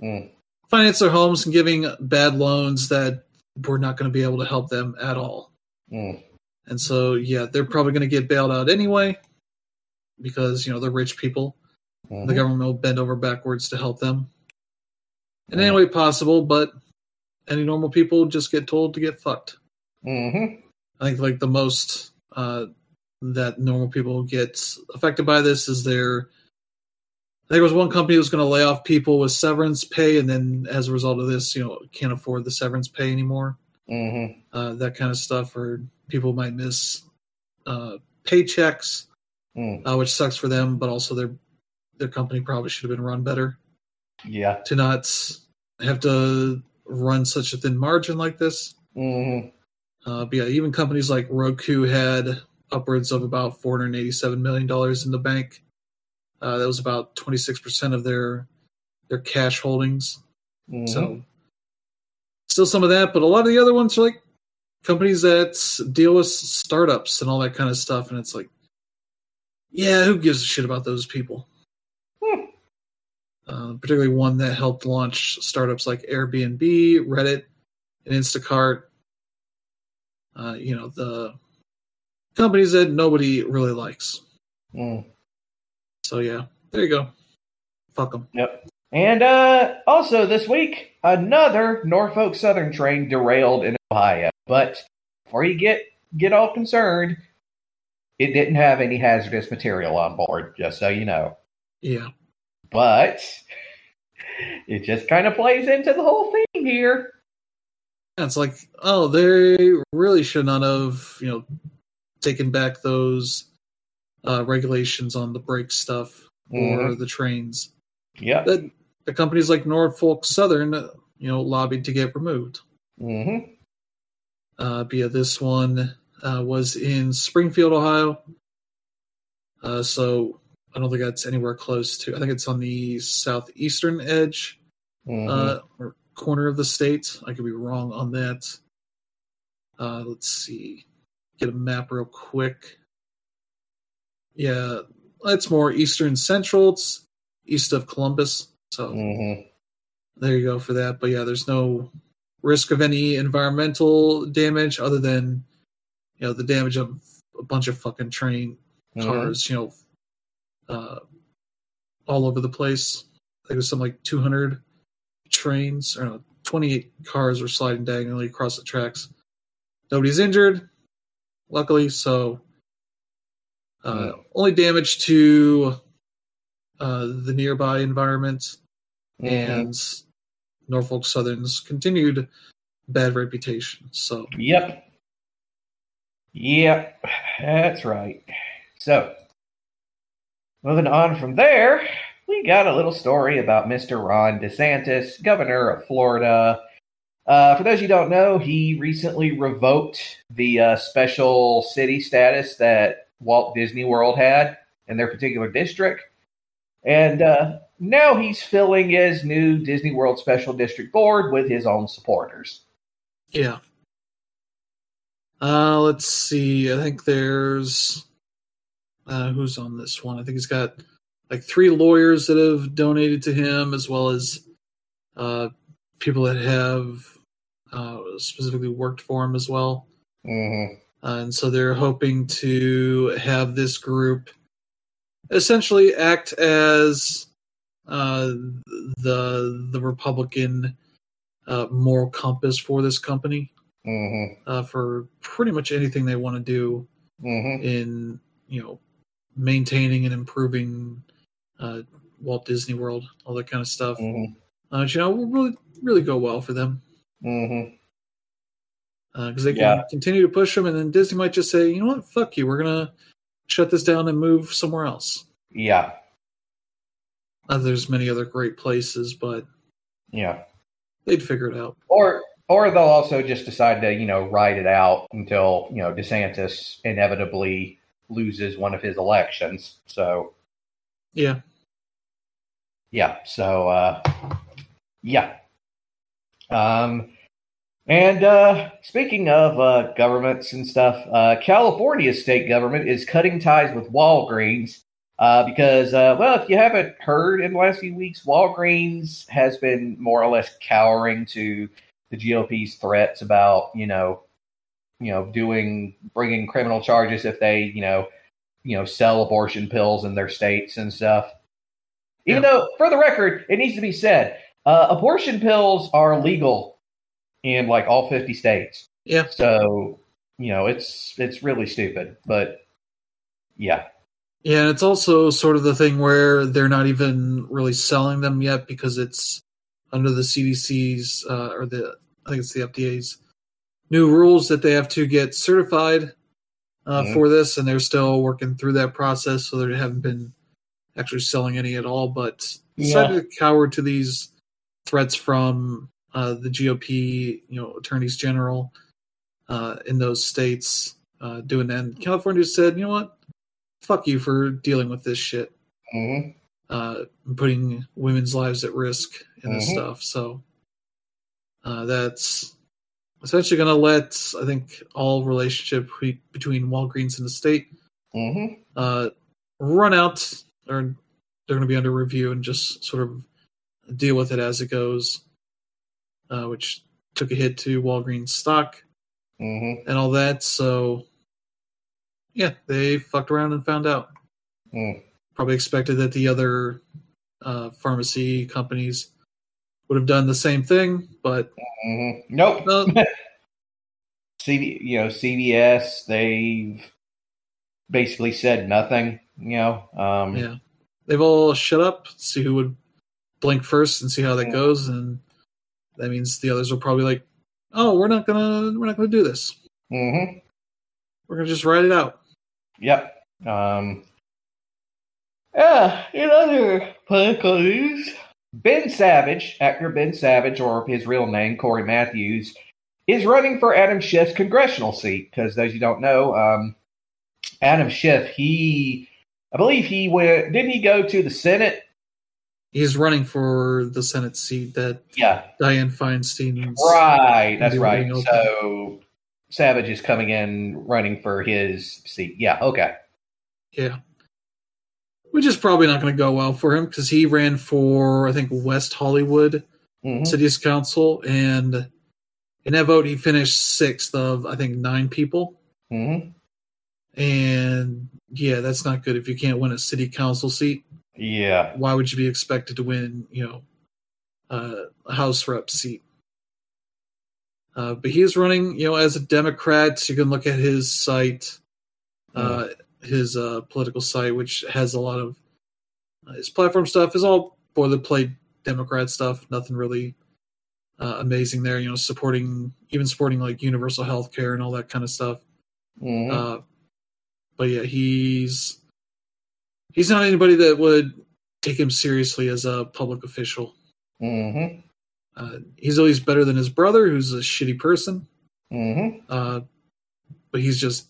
Mm. finance their homes and giving bad loans that were not going to be able to help them at all. Mm. And so, yeah, they're probably going to get bailed out anyway because, you know, they're rich people. Mhm. The government will bend over backwards to help them in Yeah. any way possible, but any normal people just get told to get fucked. Mhm. I think, like, the most uh, that normal people get affected by this is their. I think it was one company that was going to lay off people with severance pay, and then as a result of this, you know, can't afford the severance pay anymore. Mhm. uh, that kind of stuff, or people might miss uh, paychecks, Mm. uh, which sucks for them. But also, their their company probably should have been run better Yeah. to not have to run such a thin margin like this. Mhm. Uh, but yeah, even companies like Roku had upwards of about four hundred eighty-seven million dollars in the bank. Uh, that was about twenty-six percent of their their cash holdings. Mhm. So still some of that, but a lot of the other ones are like companies that deal with startups and all that kind of stuff. And it's like, yeah, who gives a shit about those people? Hmm. Uh, particularly one that helped launch startups like Airbnb, Reddit, and Instacart. Uh, you know, the companies that nobody really likes. Mm. So yeah, there you go. Fuck them. Yep. And uh, also this week, another Norfolk Southern train derailed in Ohio. But before you get get all concerned, it didn't have any hazardous material on board. Just so you know. Yeah. But it just kind of plays into the whole theme here. Yeah, It's like, oh, they really should not have, you know, taken back those uh, regulations on the brake stuff or Mhm. the trains. Yeah, That the companies like Norfolk Southern, you know, lobbied to get removed. Mm-hmm. Uh, but yeah, this one uh, was in Springfield, Ohio. Uh, so I don't think that's anywhere close to. I think it's on the southeastern edge Mm-hmm. uh, or corner of the state. I could be wrong on that. Uh, let's see. Get a map real quick. Yeah, it's more eastern central. It's east of Columbus. So mm-hmm. there you go for that. But yeah, there's no risk of any environmental damage other than you know the damage of a bunch of fucking train Mm-hmm. cars, you know, uh, all over the place. I think it was something like 200 trains, or no, 28 cars were sliding diagonally across the tracks. Nobody's injured, luckily. So, Uh, only damage to uh, the nearby environment Mhm. and Norfolk Southern's continued bad reputation. So Yep. Yep. That's right. So, moving on from there, we got a little story about Mr. Ron DeSantis, governor of Florida. Uh, for those you who don't know, he recently revoked the uh, special city status that Walt Disney World had in their particular district. And uh, now he's filling his new Disney World Special District Board with his own supporters. yeah. Uh, let's see. I think there's uh, who's on this one. I think he's got like three lawyers that have donated to him, as well as uh, people that have uh, specifically worked for him as well. Mm-hmm. Uh, and so they're hoping to have this group essentially act as uh, the the Republican uh, moral compass for this company Mm-hmm. uh, for pretty much anything they want to do Mm-hmm. in you know maintaining and improving uh, Walt Disney World, all that kind of stuff. Mm-hmm. Uh, you know, will really really go well for them Mm-hmm. Because they can Yeah. continue to push them, and then Disney might just say, you know what, fuck you, we're gonna shut this down and move somewhere else. Yeah. Uh, there's many other great places, but Yeah. they'd figure it out. Or or they'll also just decide to, you know, ride it out until, you know, DeSantis inevitably loses one of his elections. So Yeah, yeah. So uh yeah. Um and uh speaking of uh governments and stuff, uh California's state government is cutting ties with Walgreens Uh, because, uh, well, if you haven't heard in the last few weeks, Walgreens has been more or less cowering to the GOP's threats about, you know, you know, doing bringing criminal charges if they, you know, you know, sell abortion pills in their states and stuff. Even Yeah. though, for the record, it needs to be said, uh, abortion pills are legal in like all fifty states. yeah, So, you know, it's it's really stupid, but yeah. yeah. And it's also sort of the thing where they're not even really selling them yet because it's under the CDC's uh, or the I think it's the FDA's new rules that they have to get certified uh, Mhm. for this, and they're still working through that process, so they haven't been actually selling any at all. But decided to cower to these threats from uh, the GOP, you know, attorneys general uh, in those states uh, doing that. And California said, you know what, fuck you for dealing with this shit, hmm uh, putting women's lives at risk and this Mhm. stuff. So uh, that's essentially going to let I think all relationship be- between Walgreens and the state hmm uh, run out, or they're going to be under review and just sort of deal with it as it goes, uh, which took a hit to Walgreens stock hmm and all that. So, yeah, they fucked around and found out. Mm. Probably expected that the other uh, pharmacy companies would have done the same thing, but hmm Nope. uh, CD, you know, CVS, they've basically said nothing. You know, um, yeah, they've all shut up. See who would blink first and see how that Yeah. goes, and that means the others will probably like, oh, we're not gonna, we're not gonna do this. hmm We're gonna just write it out. Yep. Um, yeah, in other political news, Ben Savage, actor Ben Savage, or his real name, Corey Matthews, is running for Adam Schiff's congressional seat. Because those you don't know, um, Adam Schiff, he, I believe he went, didn't he go to the Senate? He's running for the Senate seat that Yeah, Dianne Feinstein's. Right, that's right. open. So Savage is coming in running for his seat. Yeah, okay. Yeah. Which is probably not going to go well for him because he ran for, I think, West Hollywood Mhm. City's Council, and in that vote, he finished sixth of, I think, nine people. Mhm. And yeah, that's not good if you can't win a city council seat. Yeah. Why would you be expected to win, you know, uh, a House rep seat? Uh, but he is running, you know, as a Democrat. You can look at his site. Uh, his uh, political site, which has a lot of uh, his platform stuff, is all boilerplate Democrat stuff. Nothing really uh, amazing there. You know, supporting even supporting like universal health care and all that kind of stuff. Uh, but yeah, he's he's not anybody that would take him seriously as a public official. Mhm. Uh, he's at least better than his brother, who's a shitty person. Mhm. Uh, but he's just,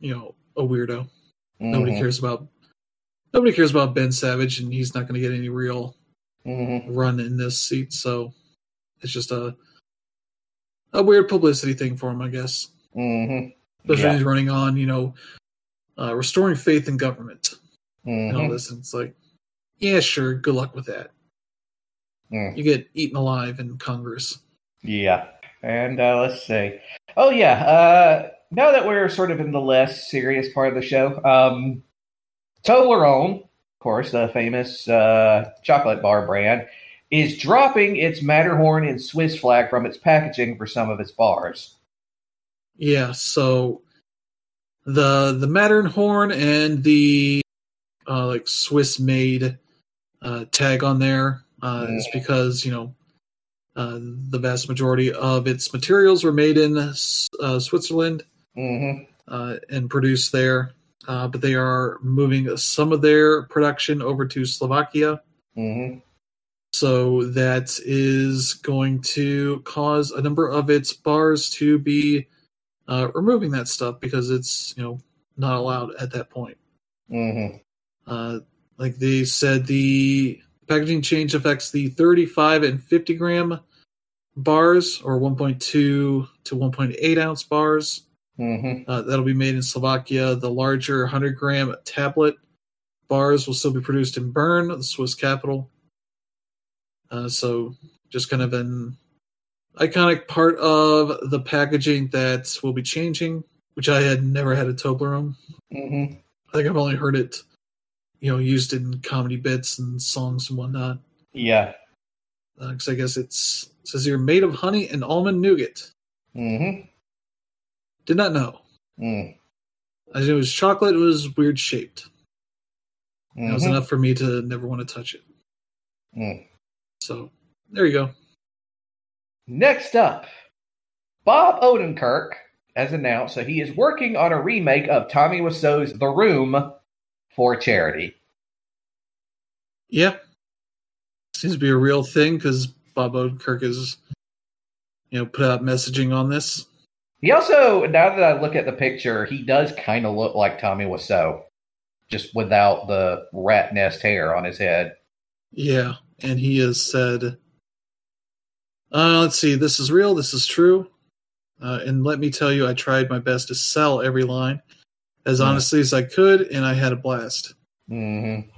you know, a weirdo. Nobody Mhm. cares about nobody cares about Ben Savage, and he's not going to get any real Mhm. run in this seat. So it's just a a weird publicity thing for him, I guess. Mhm. Especially Yeah. when he's running on, you know, uh, restoring faith in government and all this. And it's like, yeah, sure, good luck with that. Mm. You get eaten alive in Congress. Yeah. And uh, let's see. Oh, yeah. Uh, now that we're sort of in the less serious part of the show, um, Toblerone, of course, the famous uh, chocolate bar brand, is dropping its Matterhorn and Swiss flag from its packaging for some of its bars. Yeah, so the the Matterhorn and the uh, like Swiss made uh, tag on there uh, is because you know uh, the vast majority of its materials were made in uh, Switzerland Mm-hmm. uh, and produced there, uh, but they are moving some of their production over to Slovakia. Mm-hmm. So that is going to cause a number of its bars to be uh, removing that stuff because it's you know not allowed at that point. Mm-hmm. Uh, like they said, the packaging change affects the 35 and 50 gram bars, or 1.2 to 1.8 ounce bars. Mm-hmm. Uh, that'll be made in Slovakia. The larger 100 gram tablet bars will still be produced in Bern, the Swiss capital. Uh, so, just kind of an iconic part of the packaging that will be changing, which I had never had a Toblerone. Mm-hmm. I think I've only heard it, you know, used in comedy bits and songs and whatnot. Yeah. Because I guess it's it says you're made of honey and almond nougat. Mm-hmm. Did not know. Mm. I knew it was chocolate. It was weird shaped. Mm-hmm. That was enough for me to never want to touch it. Mm. So there you go. Next up, Bob Odenkirk has announced that he is working on a remake of Tommy Wiseau's The Room for charity. Yeah, seems to be a real thing because Bob Odenkirk is, you know, put out messaging on this. He also, now that I look at the picture, he does kind of look like Tommy Wiseau, just without the rat nest hair on his head. Yeah, and he has said, uh, "Let's see, this is real. This is true." Uh, and let me tell you, I tried my best to sell every line as Hmm. honestly as I could, and I had a blast. Mm-hmm.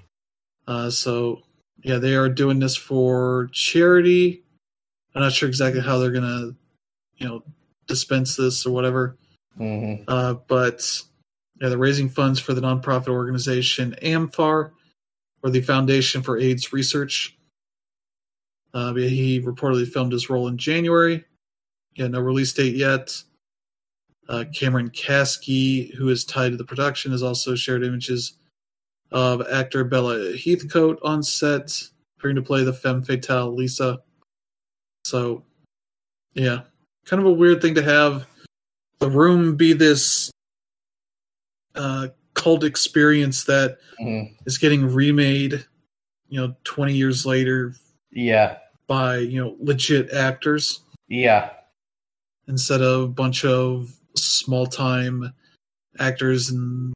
Uh, so yeah, they are doing this for charity. I'm not sure exactly how they're gonna, you know, dispense this or whatever. Mm-hmm. Uh, but yeah, they're raising funds for the nonprofit organization AMFAR, or the Foundation for AIDS Research. Uh, he reportedly filmed his role in January. Yeah, no release date yet. Uh, Cameron Kasky, who is tied to the production, has also shared images of actor Bella Heathcote on set, appearing to play the femme fatale Lisa. So, yeah, kind of a weird thing to have the room be this uh, cult experience that Mm-hmm. is getting remade, you know, 20 years later Yeah. by, you know, legit actors Yeah. instead of a bunch of small time actors and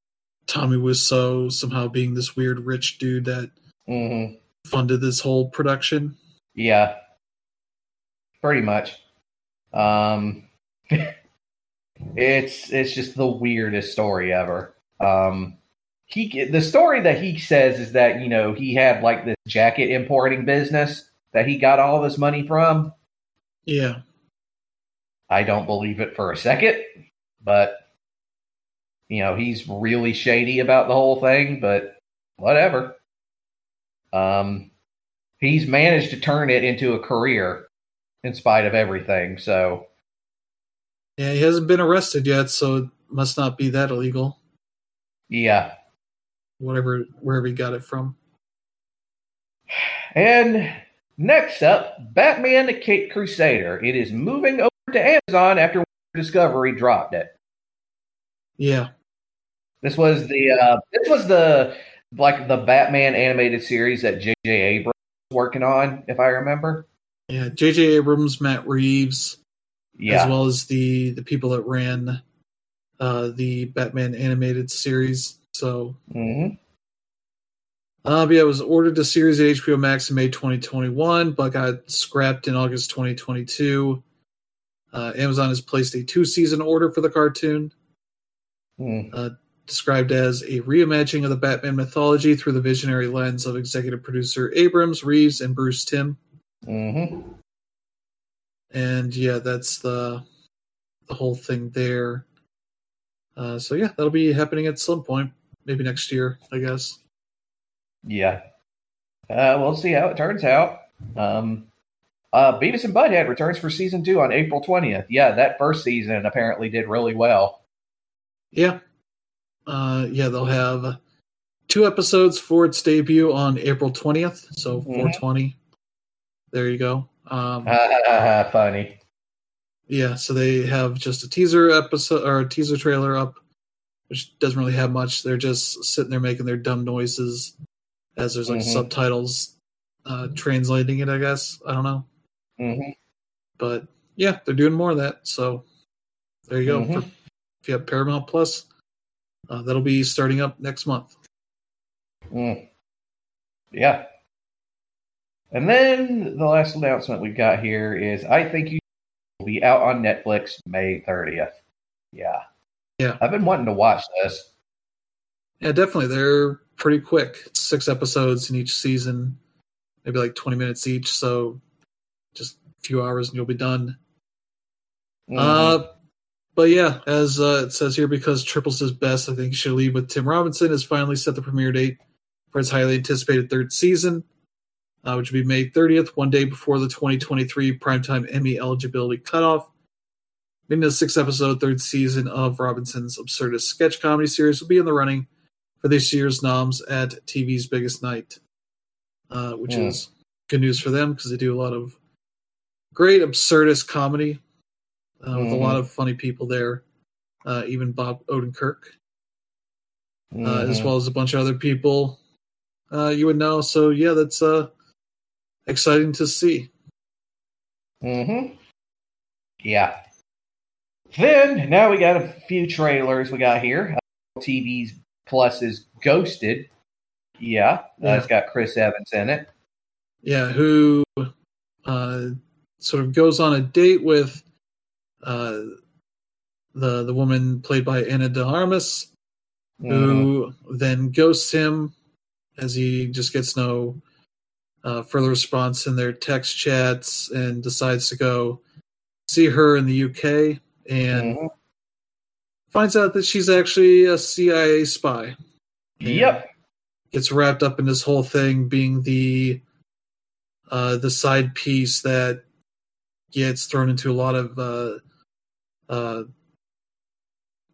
Tommy Wiseau somehow being this weird rich dude that Mm-hmm. funded this whole production. Yeah. Pretty much. Um it's it's just the weirdest story ever. Um he the story that he says is that, you know, he had like this jacket importing business that he got all this money from. Yeah. I don't believe it for a second, but you know, he's really shady about the whole thing, but whatever. Um he's managed to turn it into a career in spite of everything. So, Yeah, he hasn't been arrested yet, so it must not be that illegal. Yeah. Whatever, wherever he got it from. And next up, Batman the Caped Crusader. It is moving over to Amazon after Discovery dropped it. Yeah. This was the uh, this was the like the Batman animated series that J.J. Abrams was working on, if I remember. Yeah, J.J. Abrams, Matt Reeves, Yeah. as well as the the people that ran uh, the Batman animated series. So, hmm uh, yeah, it was ordered to series at HBO Max in May 2021, but got scrapped in August 2022. Uh, Amazon has placed a two season order for the cartoon, mm described as a reimagining of the Batman mythology through the visionary lens of executive producer Abrams, Reeves, and Bruce Timm. hmm and yeah, that's the the whole thing there. Uh, so yeah, that'll be happening at some point, maybe next year, I guess. Yeah. Uh, we'll see how it turns out. Um, uh, Beavis and Butthead returns for season two on April 20th. Yeah, that first season apparently did really well. Yeah, uh, yeah, they'll have two episodes for its debut on April twentieth, so Mhm. 420. There you go. Um, Funny. yeah, so they have just a teaser episode or a teaser trailer up, which doesn't really have much. They're just sitting there making their dumb noises as there's like Mhm. subtitles uh, translating it. I guess I don't know. hmm but yeah, they're doing more of that. So there you go. You have Paramount Plus, uh, that'll be starting up next month. Mm. Yeah. And then the last announcement we've got here is I think you will be out on Netflix May 30th. Yeah. Yeah. I've been wanting to watch this. Yeah, definitely. They're pretty quick. It's six episodes in each season, maybe like 20 minutes each. So just a few hours and you'll be done. Mhm. Uh, but yeah, as uh, it says here, because Triples is best, I think She'll Leave with Tim Robinson has finally set the premiere date for its highly anticipated third season, uh, which will be May 30th, one day before the 2023 primetime Emmy eligibility cutoff. Meaning the six episode third season of Robinson's absurdist sketch comedy series will be in the running for this year's noms at TV's Biggest Night, uh, which Hmm. is good news for them because they do a lot of great absurdist comedy uh, with a lot of funny people there, uh, even Bob Odenkirk, uh, as Mhm. well as a bunch of other people uh, you would know. So yeah, that's uh, exciting to see. Mm-hmm. Yeah. Then now we got a few trailers we got here. Uh, TV's Plus is Ghosted. Yeah, Yeah. it's got Chris Evans in it. Yeah, who uh, sort of goes on a date with uh, the the woman played by Ana de Armas, Mhm. who then ghosts him as he just gets no uh, further response in their text chats and decides to go see her in the UK and Mhm. finds out that she's actually a CIA spy. Yep. Gets wrapped up in this whole thing being the uh, the side piece that gets thrown into a lot of uh, uh,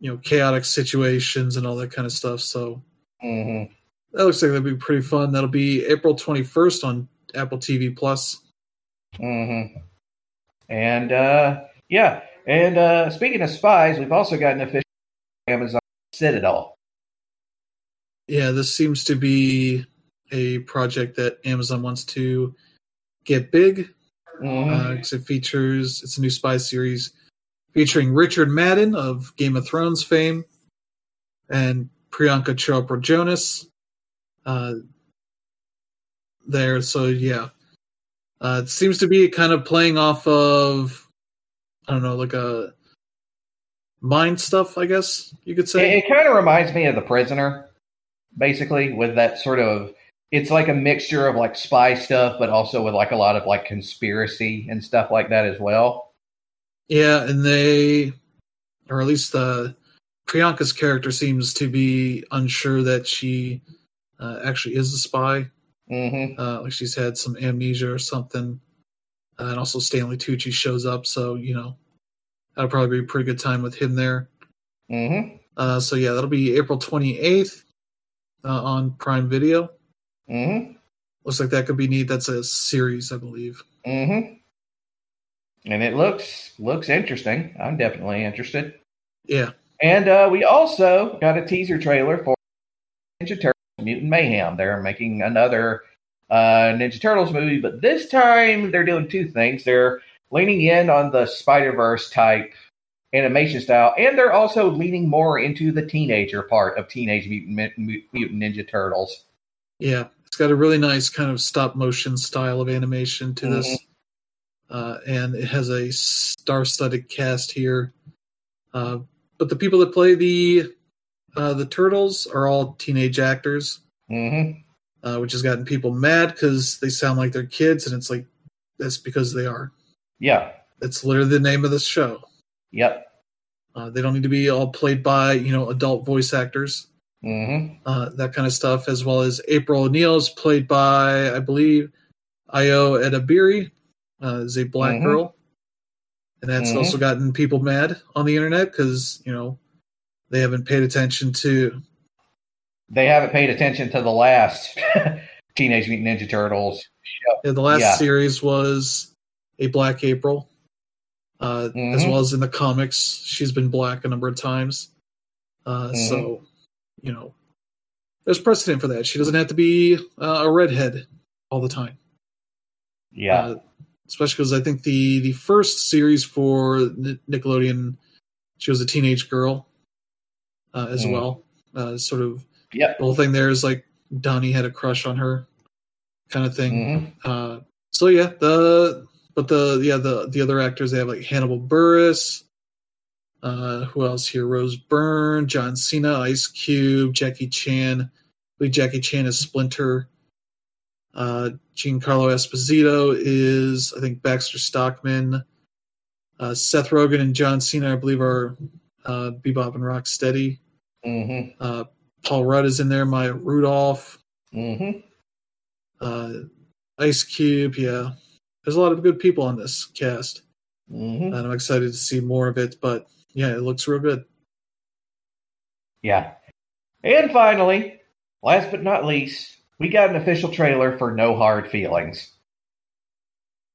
you know chaotic situations and all that kind of stuff. So Mhm. that looks like that'd be pretty fun. That'll be April twenty first on Apple TV Plus. Mm-hmm. And uh, yeah, and uh, speaking of spies, we've also got an official Amazon Citadel. Yeah, this seems to be a project that Amazon wants to get big because it features it's a new spy series featuring Richard Madden of Game of Thrones fame and Priyanka Chopra Jonas. Uh, there, so yeah, uh, it seems to be kind of playing off of I don't know, like a mind stuff, I guess you could say. It, it kind of reminds me of The Prisoner, basically, with that sort of. It's like a mixture of like spy stuff, but also with like a lot of like conspiracy and stuff like that as well. Yeah, and they, or at least uh, Priyanka's character seems to be unsure that she uh, actually is a spy. Mm-hmm. Uh, like she's had some amnesia or something. Uh, and also Stanley Tucci shows up, so you know that'll probably be a pretty good time with him there. Mm-hmm. Uh, so yeah, that'll be April 28th uh, on Prime Video. Mm-hmm. Looks like that could be neat. That's a series, I believe. Mm-hmm. And it looks looks interesting. I'm definitely interested. Yeah. And uh, we also got a teaser trailer for Ninja Turtles Mutant Mayhem. They're making another uh, Ninja Turtles movie, but this time they're doing two things. They're leaning in on the Spider Verse type animation style, and they're also leaning more into the teenager part of Teenage Mutant, Mutant Ninja Turtles. Yeah, it's got a really nice kind of stop motion style of animation to this, Mm-hmm. Uh, and it has a star-studded cast here. Uh, but the people that play the uh, the turtles are all teenage actors, Mm-hmm. uh, which has gotten people mad because they sound like they're kids, and it's like that's because they are. Yeah. That's literally the name of the show. Yep. Uh, they don't need to be all played by you know adult voice actors. Mm-hmm. uh, that kind of stuff, as well as April O'Neil is played by, I believe, Ayo Edebiri, uh, is a black Mhm. girl, and that's Mhm. also gotten people mad on the internet because you know they haven't paid attention to. They haven't paid attention to the last Teenage Mutant Ninja Turtles. Yeah, the last Yeah. series was a black April, uh, as Mhm. well as in the comics, she's been black a number of times. Uh, Mhm. So, you know, there's precedent for that. She doesn't have to be uh, a redhead all the time. Yeah. Uh, especially because I think the the first series for Nickelodeon, she was a teenage girl uh, as Mm. well. Uh, sort of yep. the whole thing there is like Donnie had a crush on her, kind of thing. Mhm. Uh, so yeah, the but the yeah the the other actors they have like Hannibal Buress. Uh, who else here? Rose Byrne, John Cena, Ice Cube, Jackie Chan. I believe Jackie Chan is Splinter. Uh, Giancarlo Esposito is, I think, Baxter Stockman. Uh, Seth Rogen and John Cena, I believe, are uh, Bebop and Rocksteady. Mm-hmm. Uh, Paul Rudd is in there. Maya Rudolph. Mm-hmm. Uh, Ice Cube. Yeah, there's a lot of good people on this cast, Mm-hmm. and I'm excited to see more of it. But yeah, it looks real good. Yeah. And finally, last but not least, we got an official trailer for No Hard Feelings.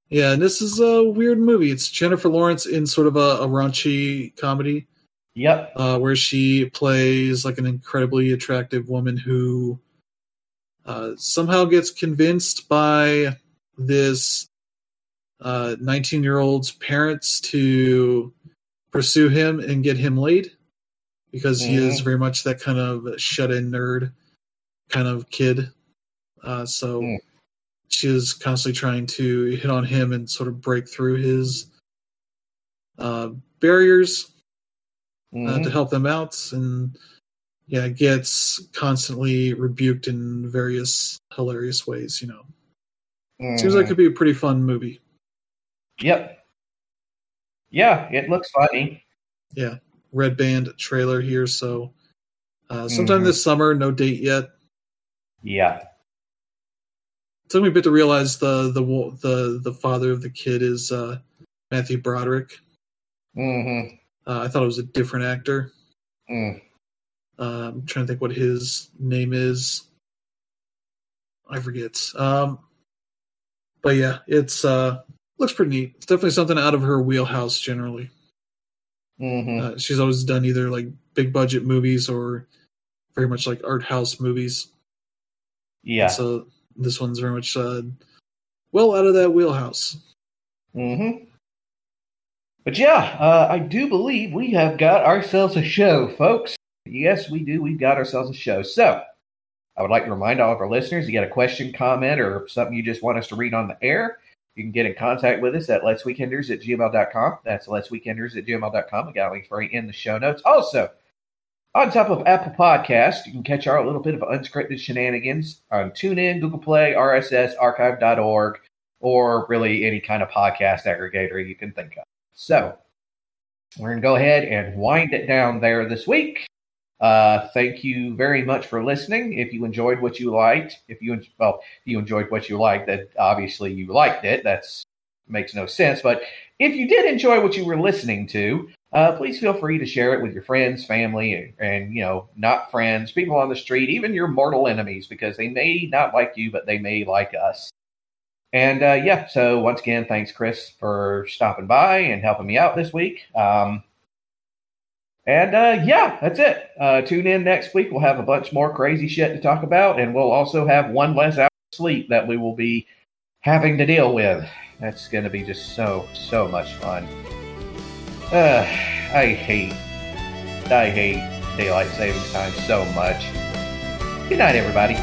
Yeah, and this is a weird movie. It's Jennifer Lawrence in sort of a, a raunchy comedy. Yep. uh, where she plays like an incredibly attractive woman who uh, somehow gets convinced by this 19 year old's parents to pursue him and get him laid because he is Mhm. very much that kind of shut in nerd kind of kid. Uh, so Mm. she is constantly trying to hit on him and sort of break through his uh, barriers uh, Mhm. to help them out and yeah gets constantly rebuked in various hilarious ways you know seems like it Mhm. could be a pretty fun movie Yep. Yeah, it looks funny. yeah red band trailer here so uh, sometime Mhm. this summer no date yet Yeah. Took me a bit to realize the the the the father of the kid is uh, matthew broderick Mm-hmm. uh, i thought it was a different actor Mm. Uh, I'm trying to think what his name is. I forget. Um, but yeah, it's uh, looks pretty neat. It's definitely something out of her wheelhouse. Generally, Mm-hmm. uh, she's always done either like big budget movies or very much like art house movies. Yeah. So this one's very much uh, well out of that wheelhouse. Mm-hmm. But yeah, uh, I do believe we have got ourselves a show, folks. Yes, we do. We've got ourselves a show. So I would like to remind all of our listeners, you got a question, comment, or something you just want us to read on the air, you can get in contact with us at letsweekenders at gmail.com. That's letsweekenders at gmail.com. We got links for in the show notes. Also, on top of Apple Podcast, you can catch our little bit of unscripted shenanigans on TuneIn, Google Play, RSS, archive.org, or really any kind of podcast aggregator you can think of. So, we're going to go ahead and wind it down there this week. Uh, thank you very much for listening. If you enjoyed what you liked, if you well, if you enjoyed what you liked, that obviously you liked it. That's makes no sense. But if you did enjoy what you were listening to, uh, please feel free to share it with your friends, family, and, you know, not friends, people on the street, even your mortal enemies, because they may not like you, but they may like us. And uh, yeah, so once again, thanks, Chris, for stopping by and helping me out this week. Um, and uh, yeah, that's it. Uh, tune in next week. We'll have a bunch more crazy shit to talk about, and we'll also have one less hour of sleep that we will be having to deal with. That's going to be just so, so much fun. Uh, I hate, I hate daylight savings time so much. Good night, everybody.